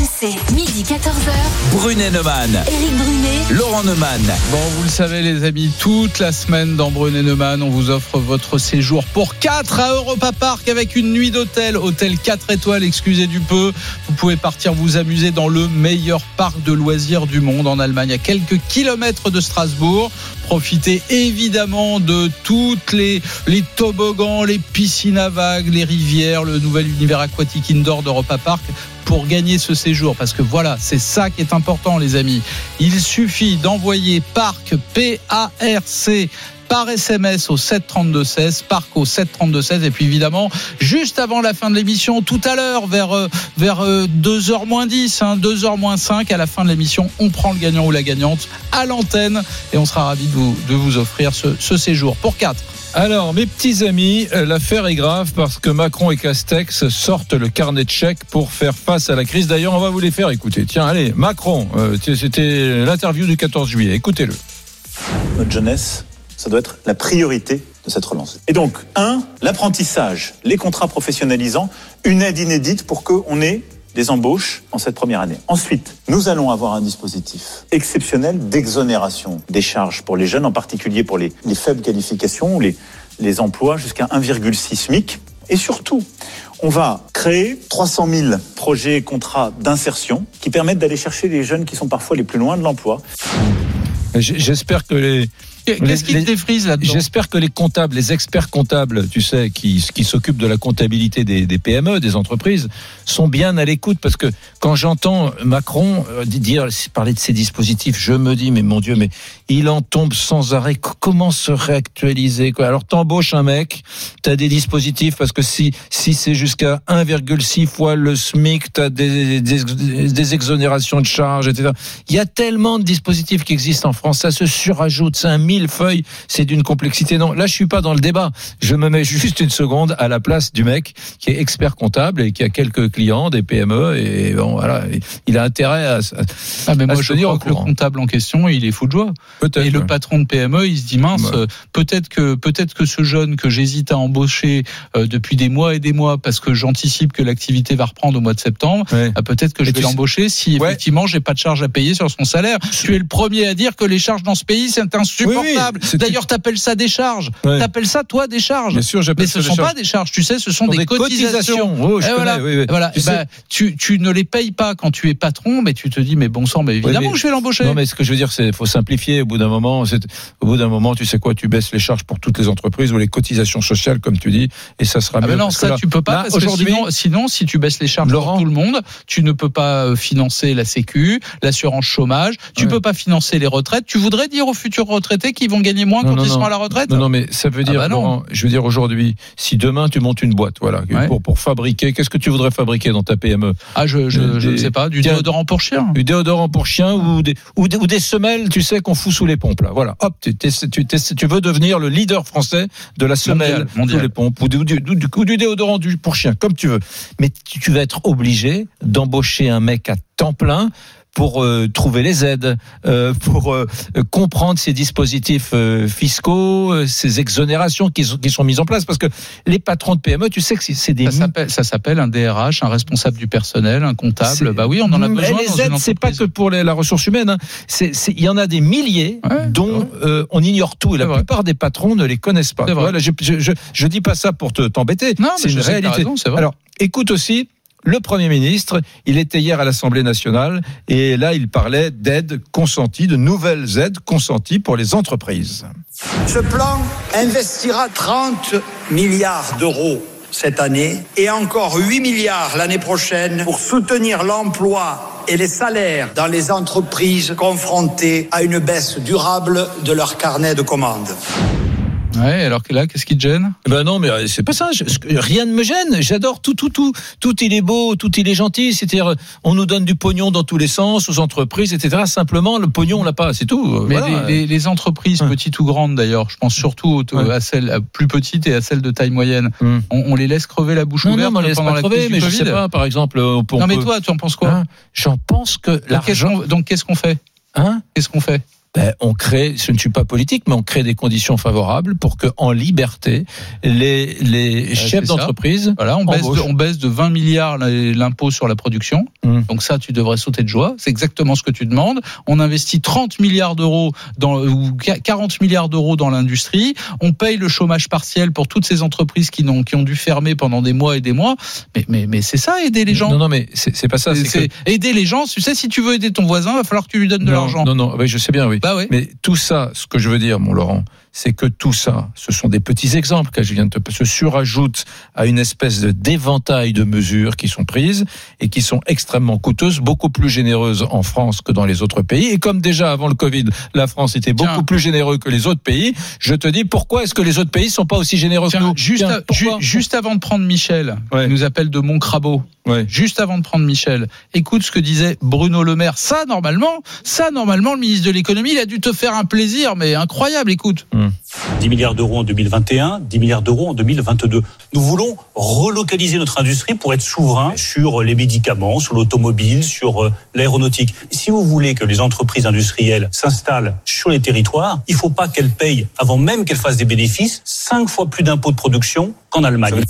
RMC, midi 14h. Brunet Neumann. Éric Brunet. Laurent Neumann. Bon, vous le savez, les amis, toute la semaine dans Brunet Neumann, on vous offre votre séjour pour 4 à Europa Park avec une nuit d'hôtel. Hôtel 4 étoiles, excusez du peu. Vous pouvez partir vous amuser dans le meilleur parc de loisirs du monde en Allemagne, à quelques kilomètres de Strasbourg. Profitez évidemment de toutes les, les toboggans, les piscines à vagues, les rivières, le nouvel univers aquatique indoor d'Europa Park pour gagner ce séjour. Parce que voilà, c'est ça qui est important, les amis. Il suffit d'envoyer parc P-A-R-C par SMS au 732-16, parc au 732-16 et puis évidemment juste avant la fin de l'émission tout à l'heure vers euh, vers 2h moins 10 hein, 2h moins 5 à la fin de l'émission on prend le gagnant ou la gagnante à l'antenne et on sera ravi de vous de vous offrir ce, ce séjour pour 4 Alors, mes petits amis, euh, l'affaire est grave parce que Macron et Castex sortent le carnet de chèques pour faire face à la crise. D'ailleurs, on va vous les faire écouter. Tiens, allez, Macron, euh, c'était l'interview du 14 juillet. Écoutez-le. notre jeunesse, ça doit être la priorité de cette relance. Et donc, un, l'apprentissage, les contrats professionnalisants, une aide inédite pour qu'on ait des embauches en cette première année. Ensuite, nous allons avoir un dispositif exceptionnel d'exonération des charges pour les jeunes, en particulier pour les, les faibles qualifications ou les, les emplois jusqu'à 1,6 SMIC. Et surtout, on va créer 300 000 projets et contrats d'insertion qui permettent d'aller chercher les jeunes qui sont parfois les plus loin de l'emploi. J'espère que les, qu'est-ce qui te défrise là-dedans? J'espère que les comptables, les experts comptables, tu sais, qui, qui s'occupent de la comptabilité des, des PME, des entreprises, sont bien à l'écoute parce que quand j'entends Macron euh, dire, parler de ces dispositifs, je me dis, mais mon Dieu, mais il en tombe sans arrêt. Comment se réactualiser? Quoi? Alors t'embauches un mec, t'as des dispositifs parce que si si c'est jusqu'à 1,6 fois le SMIC, t'as des, des, des exonérations de charges, etc. Il y a tellement de dispositifs qui existent en France, ça se surajoute, c'est un millefeuille, c'est d'une complexité. Non, là je suis pas dans le débat. Je me mets juste une seconde à la place du mec qui est expert comptable et qui a quelques clients, des PME, et bon voilà, il a intérêt à, à- ah mais à moi se je crois au que le comptable en question il est fou de joie. Et le patron de PME, il se dit mince, euh, peut-être que peut-être que ce jeune que j'hésite à embaucher euh, depuis des mois et des mois parce que j'anticipe que l'activité va reprendre au mois de septembre, Ouais. ah, peut-être que Et je vais l'embaucher si Ouais. effectivement j'ai pas de charge à payer sur son salaire. Tu es le premier à dire que les charges dans ce pays c'est insupportable. Oui, oui, D'ailleurs, t'appelles ça des charges. Ouais. T'appelles ça toi des charges. Bien sûr, j'appelle Mais ce des sont charges. pas des charges, tu sais, ce sont des, cotisations. Oh, je Et connais, voilà, oui, oui. voilà. Tu Eh ben, tu, tu ne les payes pas quand tu es patron, mais tu te dis mais bon sang, mais évidemment mais- que je vais l'embaucher. Non, mais ce que je veux dire, c'est faut simplifier. Au bout d'un moment, au bout d'un moment, tu sais quoi, tu baisses les charges pour toutes les entreprises ou les cotisations sociales, comme tu dis, et ça sera Ah mieux. mais non, ça là- tu peux pas là, parce que aujourd'hui, sinon, sinon, si tu baisses les charges Laurent pour tout le monde, tu ne peux pas euh, financer la Sécu, l'assurance chômage, tu Ouais. peux pas financer les retraites. Tu voudrais dire aux futurs retraités qu'ils vont gagner moins Non, quand non, ils seront à la retraite Non, non, mais ça veut dire, bah. Laurent, je veux dire aujourd'hui, si demain tu montes une boîte, voilà, Ouais. pour, pour fabriquer, qu'est-ce que tu voudrais fabriquer dans ta PME Ah je je, Des- je ne sais pas, du déodorant pour chien. Du déodorant pour chien ou des, ou des, ou des semelles, tu sais, qu'on fout sous les pompes, là. Voilà. Hop, tu, tu, tu veux devenir le leader français de la semelle Mondial, sous les pompes ou du, du, du, ou du déodorant pour chien, comme tu veux. Mais tu, tu vas être obligé d'embaucher un mec à temps plein pour euh, trouver les aides, euh, pour euh, comprendre ces dispositifs euh, fiscaux, euh, ces exonérations qui sont, qui sont mises en place. Parce que les patrons de PME, tu sais que c'est- des Ça s'appelle un DRH, un responsable du personnel, un comptable. Bah oui, on en a besoin. dans les aides, c'est pas que pour les- la ressource humaine. hein. Il y en a des milliers Ouais, dont euh, on ignore tout et la vrai. plupart des patrons ne les connaissent pas. Voilà, je, je, je, je dis pas ça pour te t'embêter. Non, c'est une réalité. raison. Alors, écoute aussi. Le Premier ministre, il était hier à l'Assemblée nationale et là, il parlait d'aides consenties, de nouvelles aides consenties pour les entreprises. Ce plan investira 30 milliards d'euros cette année et encore 8 milliards l'année prochaine pour soutenir l'emploi et les salaires dans les entreprises confrontées à une baisse durable de leur carnet de commandes. Ouais, alors que là, qu'est-ce qui te gêne? Ben non, mais euh, c'est pas ça. Je- rien ne me gêne. J'adore tout, tout, tout. Tout il est beau, tout il est gentil. C'est-à-dire, on nous donne du pognon dans tous les sens, aux entreprises, etc. Simplement, le pognon, on l'a pas. C'est tout. Euh, Mais voilà. les, les- les entreprises, Ouais. petites ou grandes d'ailleurs, je pense surtout Ouais. à celles à plus petites et à celles de taille moyenne, Hum. on, on les laisse crever la bouche Non, non, ouverte mais on laisse pendant pas la crever, mais je sais pas, par exemple, on Non mais toi, tu en penses quoi? Hein? J'en pense que Donc, qu'est-ce l'argent, qu'on- Donc qu'est-ce qu'on fait? Hein, Qu'est-ce qu'on fait? Ben, on crée, je ne suis pas politique, mais on crée des conditions favorables pour que, en liberté, les, les chefs d'entreprise, Voilà, on baisse, de, Embauche. on baisse de 20 milliards l'impôt sur la production. Hum. Donc ça, tu devrais sauter de joie. C'est exactement ce que tu demandes. On investit 30 milliards d'euros dans ou 40 milliards d'euros dans l'industrie. On paye le chômage partiel pour toutes ces entreprises qui n'ont qui ont dû fermer pendant des mois et des mois. Mais mais mais c'est ça aider les gens. non, non, mais c'est c'est pas ça. C'est- C'est que c'est aider les gens. Tu sais, si tu veux aider ton voisin, va falloir que tu lui donnes de non, l'argent. Non, non, oui, je sais bien, oui. Bah. Mais tout ça, ce que je veux dire, mon Laurent, c'est que tout ça, ce sont des petits exemples que je viens de te se surajoutent à une espèce de d'éventail de mesures qui sont prises et qui sont extrêmement coûteuses, beaucoup plus généreuses en France que dans les autres pays. Et comme déjà avant le Covid, la France était beaucoup Tiens. plus généreux que les autres pays, je te dis pourquoi est-ce que les autres pays sont pas aussi généreux Tiens, que nous? juste, Tiens, à- pourquoi? ju- juste avant de prendre Michel, Ouais. il nous appelle de Montcrabeau. Ouais. Juste avant de prendre Michel, écoute ce que disait Bruno Le Maire. Ça, normalement, ça, normalement, le ministre de l'économie, il a dû te faire un plaisir, mais incroyable. Écoute. 10 milliards d'euros en 2021, 10 milliards d'euros en 2022. Nous voulons relocaliser notre industrie pour être souverain sur les médicaments, sur l'automobile, sur euh, l'aéronautique. Si vous voulez que les entreprises industrielles s'installent sur les territoires, il ne faut pas qu'elles payent, avant même qu'elles fassent des bénéfices, cinq fois plus d'impôts de production qu'en Allemagne.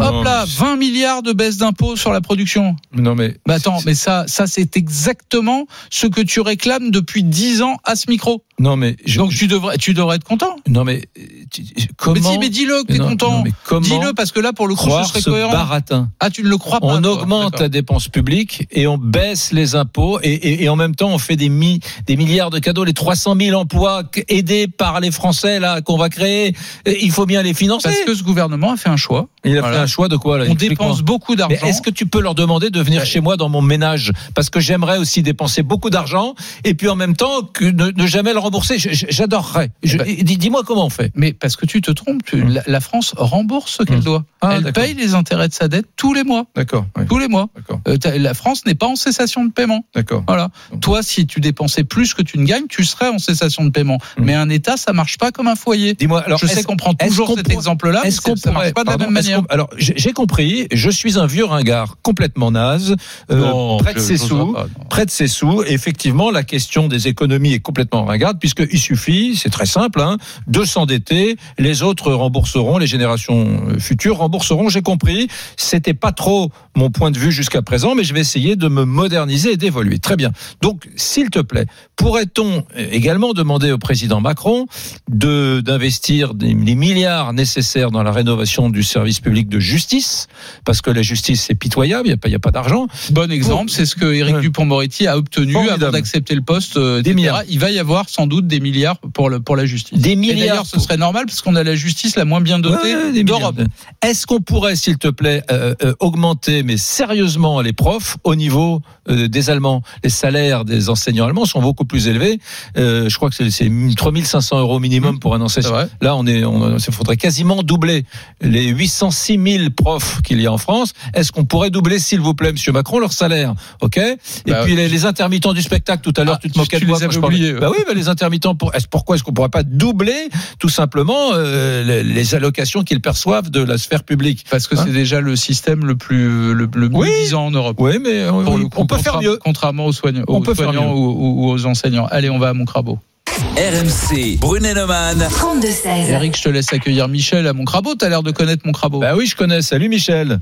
Hop là, 20 milliards de baisse d'impôts sur la production. Non mais Mais attends, mais ça, ça, c'est exactement ce que tu réclames depuis 10 ans à ce micro. non mais je, Donc tu devrais, tu devrais être content. non mais tu- comment mais si, mais dis-le que t'es content. Dis-le parce que là, pour le coup, croire ce serait ce cohérent. baratin Ah, tu ne le crois pas. On toi. augmente la dépense publique et on baisse les impôts et, et- et en même temps on fait des, mi- des milliards de cadeaux, les 300 000 emplois aidés par les Français là qu'on va créer. Il faut bien les financer. Parce que ce gouvernement a fait un choix. Il a Voilà. fait un choix de quoi là On dépense beaucoup d'argent. est-ce que tu peux leur demander de venir Ouais. chez moi dans mon ménage? Parce que j'aimerais aussi dépenser beaucoup d'argent et puis en même temps que ne, ne jamais le rembourser. J'adorerais. Je- ben- dis- Dis-moi comment on fait. Mais parce que tu te trompes, tu- la, la France rembourse ce qu'elle Hum. doit. Ah, elle paye les intérêts de sa dette tous les mois. D'accord. Tous les mois. Euh, la France n'est pas en cessation de paiement. D'accord. Voilà. Donc- Toi, si tu dépensais plus que tu ne gagnes, tu serais en cessation de paiement. Hum. Mais un État, ça marche pas comme un foyer. Dis-moi alors. Je sais qu'on prend toujours cet exemple-là, Est-ce qu'on marche pas de la pardon, même est-ce manière. qu'on- Alors j'ai compris. Je suis un vieux ringard complètement naze, euh, près de ses sous. pas. Près de ses sous, Et effectivement, la question des économies est complètement ringarde, puisqu'il suffit, c'est très simple, hein, de s'endetter, les autres rembourseront, les générations euh, futures rembourseront, j'ai compris. C'était pas trop mon point de vue jusqu'à présent, mais je vais essayer de me moderniser et d'évoluer. Très bien. Donc, s'il te plaît, pourrait-on euh, également demander au président Macron de d'investir des, les milliards nécessaires dans la rénovation du service public de justice, parce que la justice c'est pitoyable, il n'y a a pas d'argent. Bon exemple, c'est ce que Éric. Dupont-Moretti a obtenu Formidable. avant d'accepter le poste. euh, Des milliards. Il va y avoir sans doute des milliards pour, le, pour la justice. Des Et milliards. d'ailleurs, ce serait normal parce qu'on a la justice la moins bien dotée Ouais, d'Europe. Est-ce qu'on pourrait, s'il te plaît, euh, euh, augmenter, mais sérieusement, les profs au niveau euh, des Allemands? Les salaires des enseignants allemands sont beaucoup plus élevés. Je crois que c'est- c'est 3500 euros minimum pour un enseignant. Là, on est, on, il faudrait quasiment doubler les 806 000 profs qu'il y a en France. Est-ce qu'on pourrait doubler, s'il vous plaît, Monsieur Macron, leur salaire? Ok? Et Bah, puis les, les intermittents du spectacle. Tout à l'heure, Ah, tu te moquais de moi les quand je. Bah oui, bah les intermittents. Pour, est-ce pourquoi est-ce qu'on pourrait pas doubler tout simplement euh, les, les allocations qu'ils perçoivent de la sphère publique? Parce que Hein? c'est déjà le système le plus le, le Oui. disant en Europe. Oui, mais euh, oui, coup, on peut faire mieux. Contrairement aux soignants, On aux, peut faire mieux. ou, ou- ou aux enseignants. Allez, on va à Montcrabeau. RMC, Brunet-Neumann. 32-16. Eric, je te laisse accueillir Michel à Montcrabeau. T'as l'air de connaître Montcrabeau. Bah oui, je connais. Salut Michel.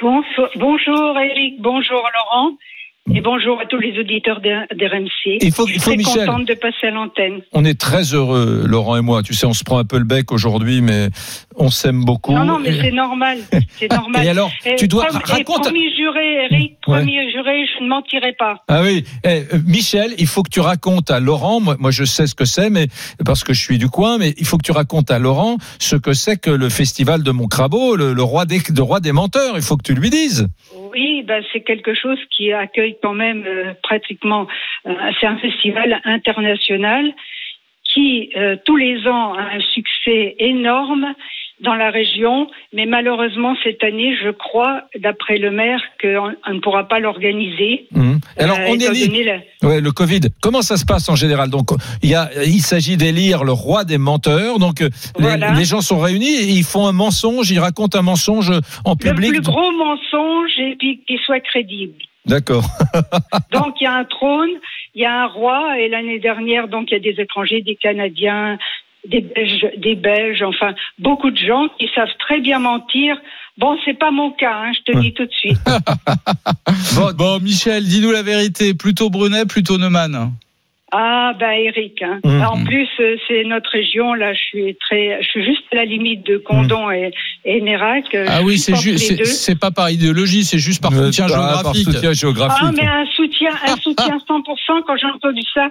Bonsoir- bonjour Eric, bonjour Laurent et bonjour à tous les auditeurs d'R- d'RMC. Il faut, il Je faut suis très Michel. contente de passer à l'antenne. On est très heureux, Laurent et moi. Tu sais, on se prend un peu le bec aujourd'hui, mais on s'aime beaucoup. Non, non, mais c'est normal. C'est normal. Et alors, Et tu dois prom- et raconte. promis juré, Eric, Ouais. promis juré, je ne mentirai pas. Ah oui, Eh, euh, Michel, il faut que tu racontes à Laurent. Moi, moi, je sais ce que c'est, mais parce que je suis du coin, mais il faut que tu racontes à Laurent ce que c'est que le festival de Montcrabeau, le, le roi des, le roi des menteurs. Il faut que tu lui dises. Oui, ben, c'est quelque chose qui accueille quand même euh, pratiquement. euh, c'est un festival international qui euh, tous les ans a un succès énorme dans la région, mais malheureusement cette année, je crois, d'après le maire, qu'on on ne pourra pas l'organiser. Alors, Euh, on étant élit. la- Ouais, le Covid. Comment ça se passe en général? Donc, il y a, il s'agit d'élire le roi des menteurs. Donc, euh, les- gens sont réunis et ils font un mensonge, ils racontent un mensonge en Le public. plus gros mensonge et puis qu'il soit crédible. D'accord. Donc il y a un trône, il y a un roi et l'année dernière donc il y a des étrangers, des Canadiens, des Belges, des Belges, enfin beaucoup de gens qui savent très bien mentir. Bon, c'est pas mon cas, hein, je te dis tout de suite. Bon, Bon, Michel, dis-nous la vérité. Plutôt Brunet, plutôt Neumann? Ah bah Eric, hein. Mhm. en plus euh, c'est notre région là, je suis très, je suis juste à la limite de Condon et, et Nérac. euh, Ah oui, c'est juste, c'est- pas par idéologie, c'est juste par euh, soutien ah, par soutien géographique. Ah, mais un soutien, un soutien 100%. Quand j'ai entendu ça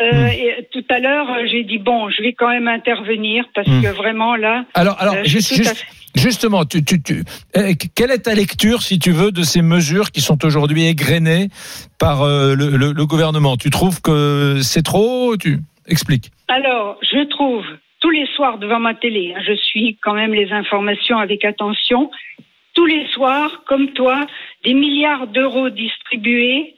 euh, Hmm. et tout à l'heure, euh, j'ai dit bon, je vais quand même intervenir parce Hmm. que vraiment là. Alors, alors, euh, juste, à justement, tu, tu, tu, euh, quelle est ta lecture, si tu veux, de ces mesures qui sont aujourd'hui égrenées par le, le- le gouvernement? Tu trouves que c'est trop? Tu expliques. Alors, je trouve tous les soirs devant ma télé, hein, je suis quand même les informations avec attention. Tous les soirs, comme toi, des milliards d'euros distribués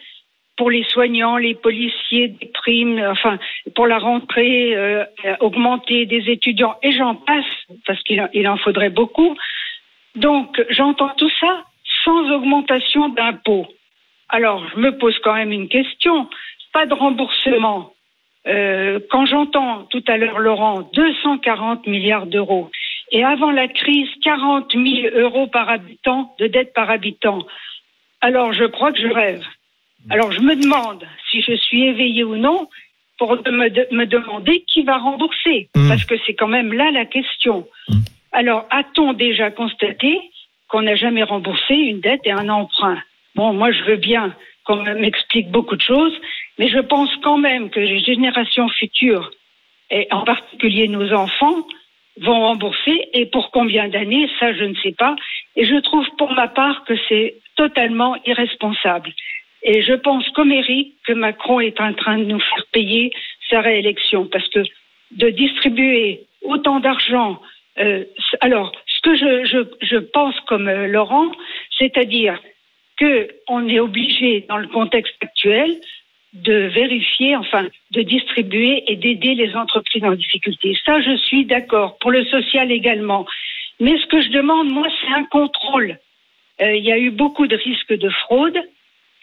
pour les soignants, les policiers, des primes, enfin, pour la rentrée euh, augmentée des étudiants, et j'en passe, parce qu'il en- il en faudrait beaucoup. Donc, j'entends tout ça sans augmentation d'impôts. Alors, je me pose quand même une question. Pas de remboursement. Euh, quand j'entends tout à l'heure Laurent 240 milliards d'euros et avant la crise 40 000 euros par habitant de dette par habitant, alors je crois que je rêve. Alors je me demande si je suis éveillée ou non pour me, de- me demander qui va rembourser Mm. parce que c'est quand même là la question. Mm. Alors a-t-on déjà constaté qu'on n'a jamais remboursé une dette et un emprunt? Bon, moi je veux bien qu'on m'explique beaucoup de choses, mais je pense quand même que les générations futures, et en particulier nos enfants, vont rembourser. Et pour combien d'années, ça, je ne sais pas. Et je trouve pour ma part que c'est totalement irresponsable. Et je pense, comme Eric, que Macron est en train de nous faire payer sa réélection. Parce que de distribuer autant d'argent. euh, alors, ce que je pense comme euh, Laurent, c'est-à-dire qu'on est obligé, dans le contexte actuel, de vérifier, enfin, de distribuer et d'aider les entreprises en difficulté. Ça, je suis d'accord. Pour le social également. Mais ce que je demande, moi, c'est un contrôle. Euh, il y a eu beaucoup de risques de fraude.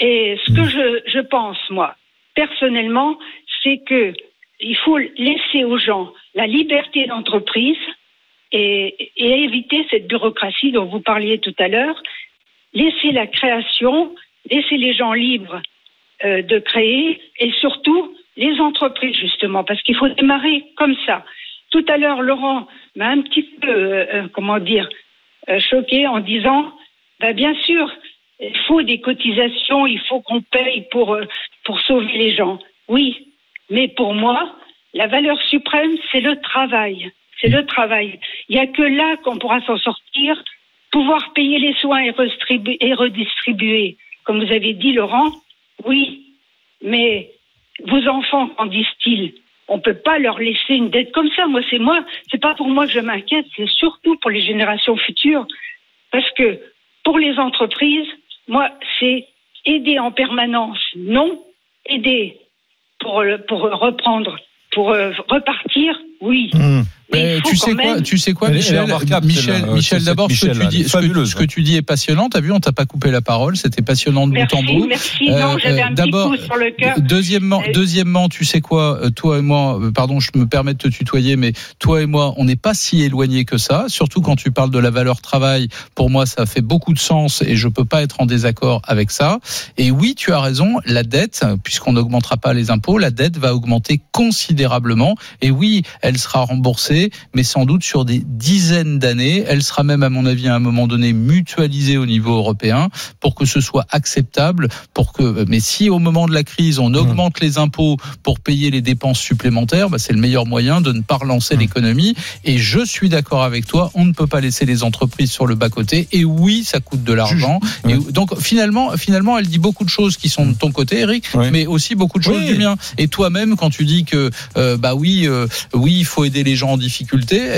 Et ce que je, pense, moi, personnellement, c'est que il faut laisser aux gens la liberté d'entreprise et, et éviter cette bureaucratie dont vous parliez tout à l'heure. Laisser la création, laisser les gens libres euh, de créer et surtout les entreprises justement parce qu'il faut démarrer comme ça. Tout à l'heure, Laurent m'a un petit peu, euh, euh, comment dire, euh, choqué en disant, bah, bien sûr, il faut des cotisations, il faut qu'on paye pour euh, pour sauver les gens. Oui, mais pour moi, la valeur suprême, c'est le travail. C'est le travail. Il n'y a que là qu'on pourra s'en sortir, pouvoir payer les soins et, redistribu- et redistribuer. Comme vous avez dit, Laurent, oui, mais vos enfants, qu'en disent-ils On ne peut pas leur laisser une dette comme ça. Moi, c'est moi, c'est pas pour moi que je m'inquiète, c'est surtout pour les générations futures. Parce que pour les entreprises, moi, c'est aider en permanence, non, aider pour, pour reprendre, pour euh, repartir, oui. Mmh. Faut tu sais quoi, tu sais quoi, Michel, Michel. Michel, d'abord, ce que tu dis, elle est ce que, fabuleuse. ce que tu dis est passionnant. T'as vu, on t'a pas coupé la parole, c'était passionnant de Merci, bout en bout. merci. Non, j'avais un petit coup sur le cœur. Deuxièmement, Euh, deuxièmement, tu sais quoi, euh, toi et moi, euh, pardon, je me permets de te tutoyer, mais toi et moi, on n'est pas si éloignés que ça. Surtout quand tu parles de la valeur travail. Pour moi, ça fait beaucoup de sens et je peux pas être en désaccord avec ça. Et oui, tu as raison, la dette, puisqu'on n'augmentera pas les impôts, la dette va augmenter considérablement. Et oui, elle sera remboursée mais sans doute sur des dizaines d'années. Elle sera même, à mon avis, à un moment donné, mutualisée au niveau européen pour que ce soit acceptable. Pour que, mais si au moment de la crise, on augmente les impôts pour payer les dépenses supplémentaires, bah, c'est le meilleur moyen de ne pas relancer l'économie. Et je suis d'accord avec toi, on ne peut pas laisser les entreprises sur le bas côté. Et oui, ça coûte de l'argent. Donc finalement, finalement, elle dit beaucoup de choses qui sont de ton côté, Eric, mais aussi beaucoup de choses Oui. du mien. Et toi-même, quand tu dis que euh, bah oui, euh, oui, il faut aider les gens en difficulté.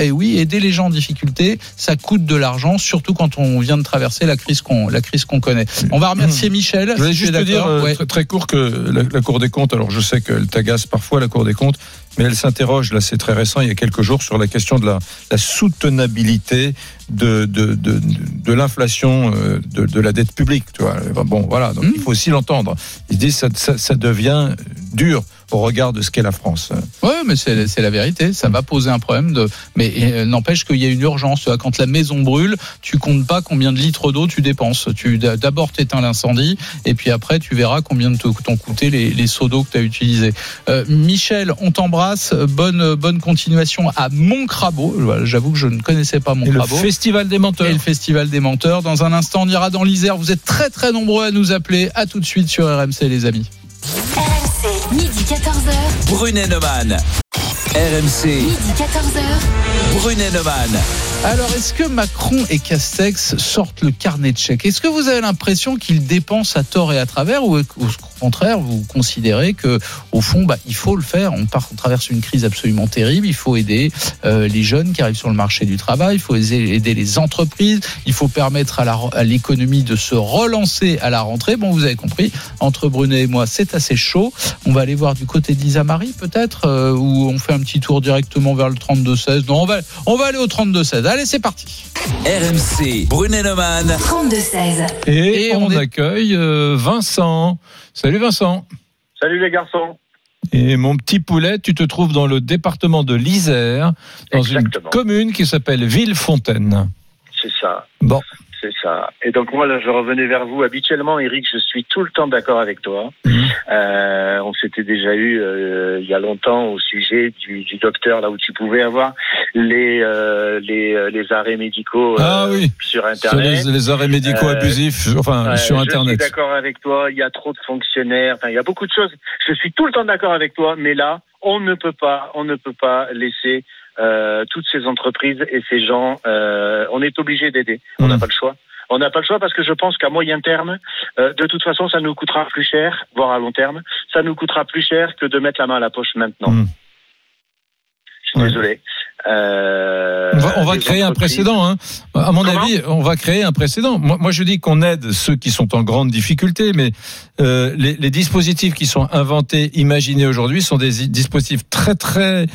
Et oui, aider les gens en difficulté, ça coûte de l'argent, surtout quand on vient de traverser la crise qu'on la crise qu'on connaît. On va remercier Michel. Je voulais si juste te dire euh, Ouais. très, très court que la, la Cour des comptes, alors je sais qu'elle t'agace parfois la Cour des comptes, mais elle s'interroge, là c'est très récent, il y a quelques jours, sur la question de la, la soutenabilité de, de, de, de l'inflation euh, de, de la dette publique. Tu vois. Bon, voilà, donc Hmm. il faut aussi l'entendre. Ils disent ça, ça, ça devient dur au regard de ce qu'est la France. Ouais, mais c'est c'est la vérité. Ça va poser un problème de. Mais euh, n'empêche qu'il y a une urgence. Quand la maison brûle, tu comptes pas combien de litres d'eau tu dépenses. Tu d'abord t'éteins l'incendie et puis après tu verras combien t'ont coûté les, les seaux d'eau que tu as utilisés. Euh, Michel, on t'embrasse. Bonne bonne continuation à Montcrabeau. J'avoue que je ne connaissais pas Et le Montcrabeau. Festival des menteurs. Et le Festival des menteurs. Dans un instant, on ira dans l'Isère. Vous êtes très très nombreux à nous appeler. À tout de suite sur RMC, les amis. RMC, midi 14h. Brunet Neumann. RMC, Midi 14h. Brunet Neumann. Alors, est-ce que Macron et Castex sortent le carnet de chèques? Est-ce que vous avez l'impression qu'ils dépensent à tort et à travers ou au contraire, vous considérez que au fond, bah, il faut le faire? On, part, traverse une crise absolument terrible, il faut aider euh, les jeunes qui arrivent sur le marché du travail, il faut aider, les entreprises, il faut permettre à l'économie de se relancer à la rentrée. Bon, vous avez compris, entre Brunet et moi, c'est assez chaud. On va aller voir du côté d'Isa Marie, peut-être, euh, où on fait un petit tour directement vers le 32-16. Non, on va, on va aller au 32-16. Allez, c'est parti. RMC, Brunet Neumann. 32-16. Et, Et on, on est- accueille euh, Vincent. Salut Vincent. Salut les garçons. Et mon petit poulet, tu te trouves dans le département de l'Isère, dans Exactement. une commune qui s'appelle Villefontaine. C'est ça. Bon. C'est ça. Et donc moi là, je revenais vers vous. Habituellement, Eric, je suis tout le temps d'accord avec toi. Mhm. Euh, on s'était déjà eu euh, il y a longtemps au sujet du, du docteur là où tu pouvais avoir les euh, les, les arrêts médicaux Ah oui. sur Sur internet. les, les arrêts médicaux abusifs, enfin sur Je Internet. suis d'accord avec toi. Il y a trop de fonctionnaires. Enfin, il y a beaucoup de choses. Je suis tout le temps d'accord avec toi, mais là, on ne peut pas, on ne peut pas laisser euh, toutes ces entreprises et ces gens. euh, on est obligé d'aider. On n'a Mhm. pas le choix. On n'a pas le choix parce que je pense qu'à moyen terme, euh, de toute façon, ça nous coûtera plus cher, voire à long terme, ça nous coûtera plus cher que de mettre la main à la poche maintenant. Mhm. Je suis Ouais. désolé. Euh, On va, on va les créer un précédent. Hein. À mon Comment avis, on va créer un précédent. Moi, moi, je dis qu'on aide ceux qui sont en grande difficulté, mais euh, les, les dispositifs qui sont inventés, imaginés aujourd'hui, sont des dispositifs très, très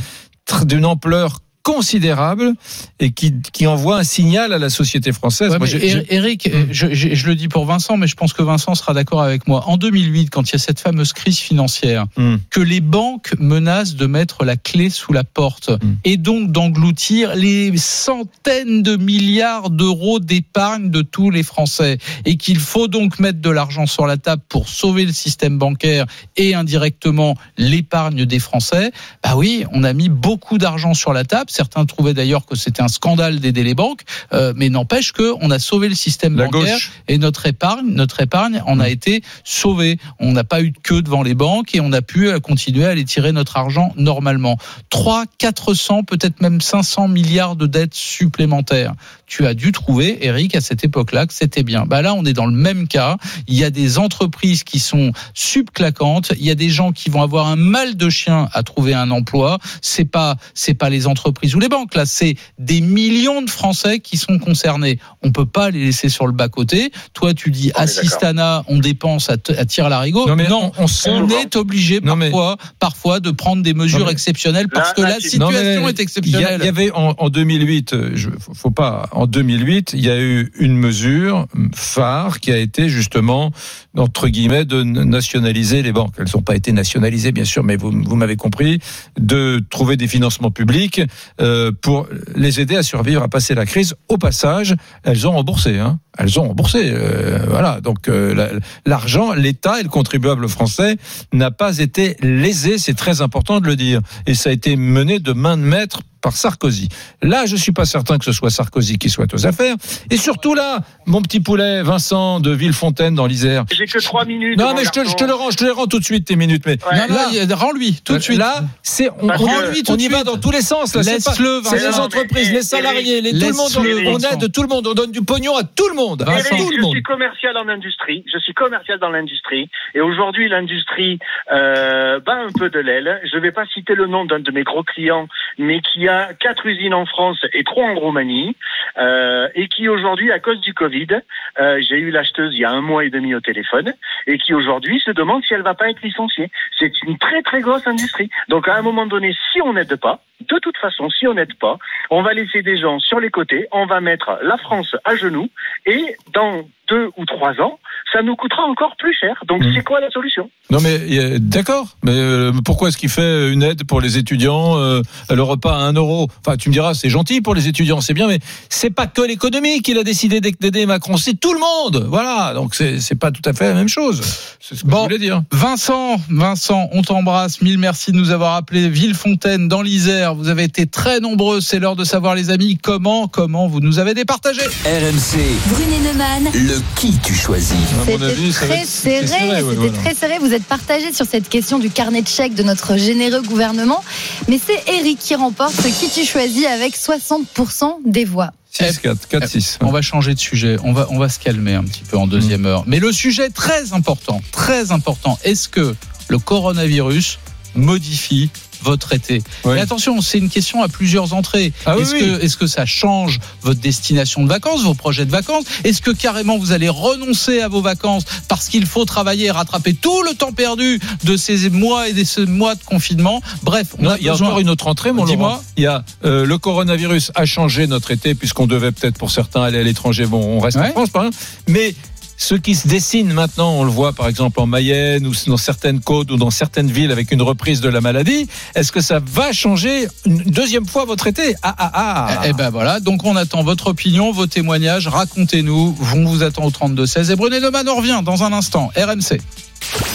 d'une ampleur considérable et qui, qui envoient un signal à la société française. Ouais, Moi, Éric, Eric, euh, je, je- je le dis pour Vincent, mais je pense que Vincent sera d'accord avec moi. En 2008, quand il y a cette fameuse crise financière, Hmm. que les banques menacent de mettre la clé sous la porte Hmm. et donc d'engloutir les centaines de milliards d'euros d'épargne de tous les Français et qu'il faut donc mettre de l'argent sur la table pour sauver le système bancaire et indirectement l'épargne des Français, bah oui, on a mis beaucoup d'argent sur la table. Certains trouvaient d'ailleurs que c'était un scandale d'aider les banques, euh, mais n'empêche que on a sauvé le système La bancaire gauche. et notre épargne, notre épargne en a été sauvée. On n'a pas eu de queue devant les banques et on a pu euh, continuer à aller tirer notre argent normalement. 3, 400, peut-être même 500 milliards de dettes supplémentaires. Tu as dû trouver, Eric, à cette époque-là, que c'était bien. Bah là, on est dans le même cas. Il y a des entreprises qui sont subclaquantes. Il y a des gens qui vont avoir un mal de chien à trouver un emploi. C'est pas, c'est pas les entreprises ou les banques. Là, c'est des millions de Français qui sont concernés. On peut pas les laisser sur le bas côté. Toi, tu dis On assistana, on dépense à, à tir larigot. Non, mais non, on, on sent- on est obligé Non, mais- parfois, parfois de prendre des mesures mais- exceptionnelles parce Là, que là, la tu- situation Non, est exceptionnelle. il y avait en, en 2008, euh, je, faut pas. En 2008, il y a eu une mesure phare qui a été justement entre guillemets, de nationaliser les banques. Elles n'ont pas été nationalisées, bien sûr, mais vous, m'avez compris, de trouver des financements publics euh, pour les aider à survivre, à passer la crise. Au passage, elles ont remboursé. Hein. Elles ont remboursé. euh, voilà. Donc euh, la- l'argent, l'État et le contribuable français n'a pas été lésé. C'est très important de le dire. Et ça a été mené de main de maître par Sarkozy. Là, je suis pas certain que ce soit Sarkozy qui soit aux affaires. Et surtout là, mon petit poulet, Vincent de Villefontaine dans l'Isère. J'ai que trois minutes. Non, mais je te, garçon. je te le rends, je te les rends tout de suite tes minutes. Mais Ouais. Non, non, là, rends-lui tout de suite. Là, c'est on, lui tout y va dans tous les sens. là. C'est pas- Laisse-le, C'est les entreprises, Mais, les salariés, les, tout le monde. On aide tout le monde. On donne du pognon à tout le monde. À Vincent. Eric, tout le je monde. suis commercial en industrie. Je suis commercial dans l'industrie. Et aujourd'hui, l'industrie euh, bat un peu de l'aile. Je ne vais pas citer le nom d'un de mes gros clients, mais qui a quatre usines en France et trois en Roumanie, euh, et qui aujourd'hui, à cause du Covid, euh, j'ai eu l'acheteuse il y a un mois et demi au téléphone, et qui aujourd'hui se demande si elle va pas être licenciée. C'est une très très grosse industrie. Donc à un moment donné, si on n'aide pas, de toute façon, si on n'aide pas, on va laisser des gens sur les côtés, on va mettre la France à genoux, et dans deux ou trois ans, ça nous coûtera encore plus cher. Donc Mmh. c'est quoi la solution? Non mais euh, d'accord, mais euh, pourquoi est-ce qu'il fait une aide pour les étudiants, euh, le repas à un euro? Enfin, tu me diras, c'est gentil pour les étudiants, c'est bien, mais c'est pas que l'économie qu'il a décidé d'aider Macron, c'est tout le monde. Voilà, donc c'est c'est pas tout à fait la même chose. C'est ce que Bon. je voulais dire. Vincent, Vincent, on t'embrasse. Mille merci de nous avoir appelé Villefontaine dans l'Isère. Vous avez été très nombreux. C'est l'heure de savoir, les amis, comment, comment vous nous avez départagé. RMC, Brunet Neumann. le qui tu choisis C'était très serré, c'est serré, ouais, c'était voilà. très serré. Vous êtes partagé sur cette question du carnet de chèques de notre généreux gouvernement. Mais c'est Eric qui remporte qui tu choisis avec 60% des voix. 6, 4, 4, 6. On va changer de sujet. On va, on va se calmer un petit peu en deuxième heure. Mais le sujet très important, très important. Est-ce que le coronavirus modifie votre été Oui. Mais attention, c'est une question à plusieurs entrées. Ah est-ce oui. que, est-ce que ça change votre destination de vacances, vos projets de vacances? Est-ce que carrément vous allez renoncer à vos vacances parce qu'il faut travailler et rattraper tout le temps perdu de ces mois et de ces mois de confinement? Bref, on Non, a il y a encore une autre entrée, mon Dis-moi. Laurent. Il y a euh, le coronavirus a changé notre été puisqu'on devait peut-être pour certains aller à l'étranger. Bon, on reste en. France, par exemple. Mais ce qui se dessine maintenant, on le voit par exemple en Mayenne ou dans certaines côtes ou dans certaines villes avec une reprise de la maladie. Est-ce que ça va changer une deuxième fois votre été? Ah ah ah. Eh ben voilà, donc on attend votre opinion, vos témoignages, racontez-nous. On vous attend au 32 16 et Brunet Neumann on revient dans un instant. RMC.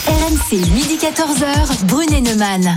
RMC, midi 14h. Brunet Neumann.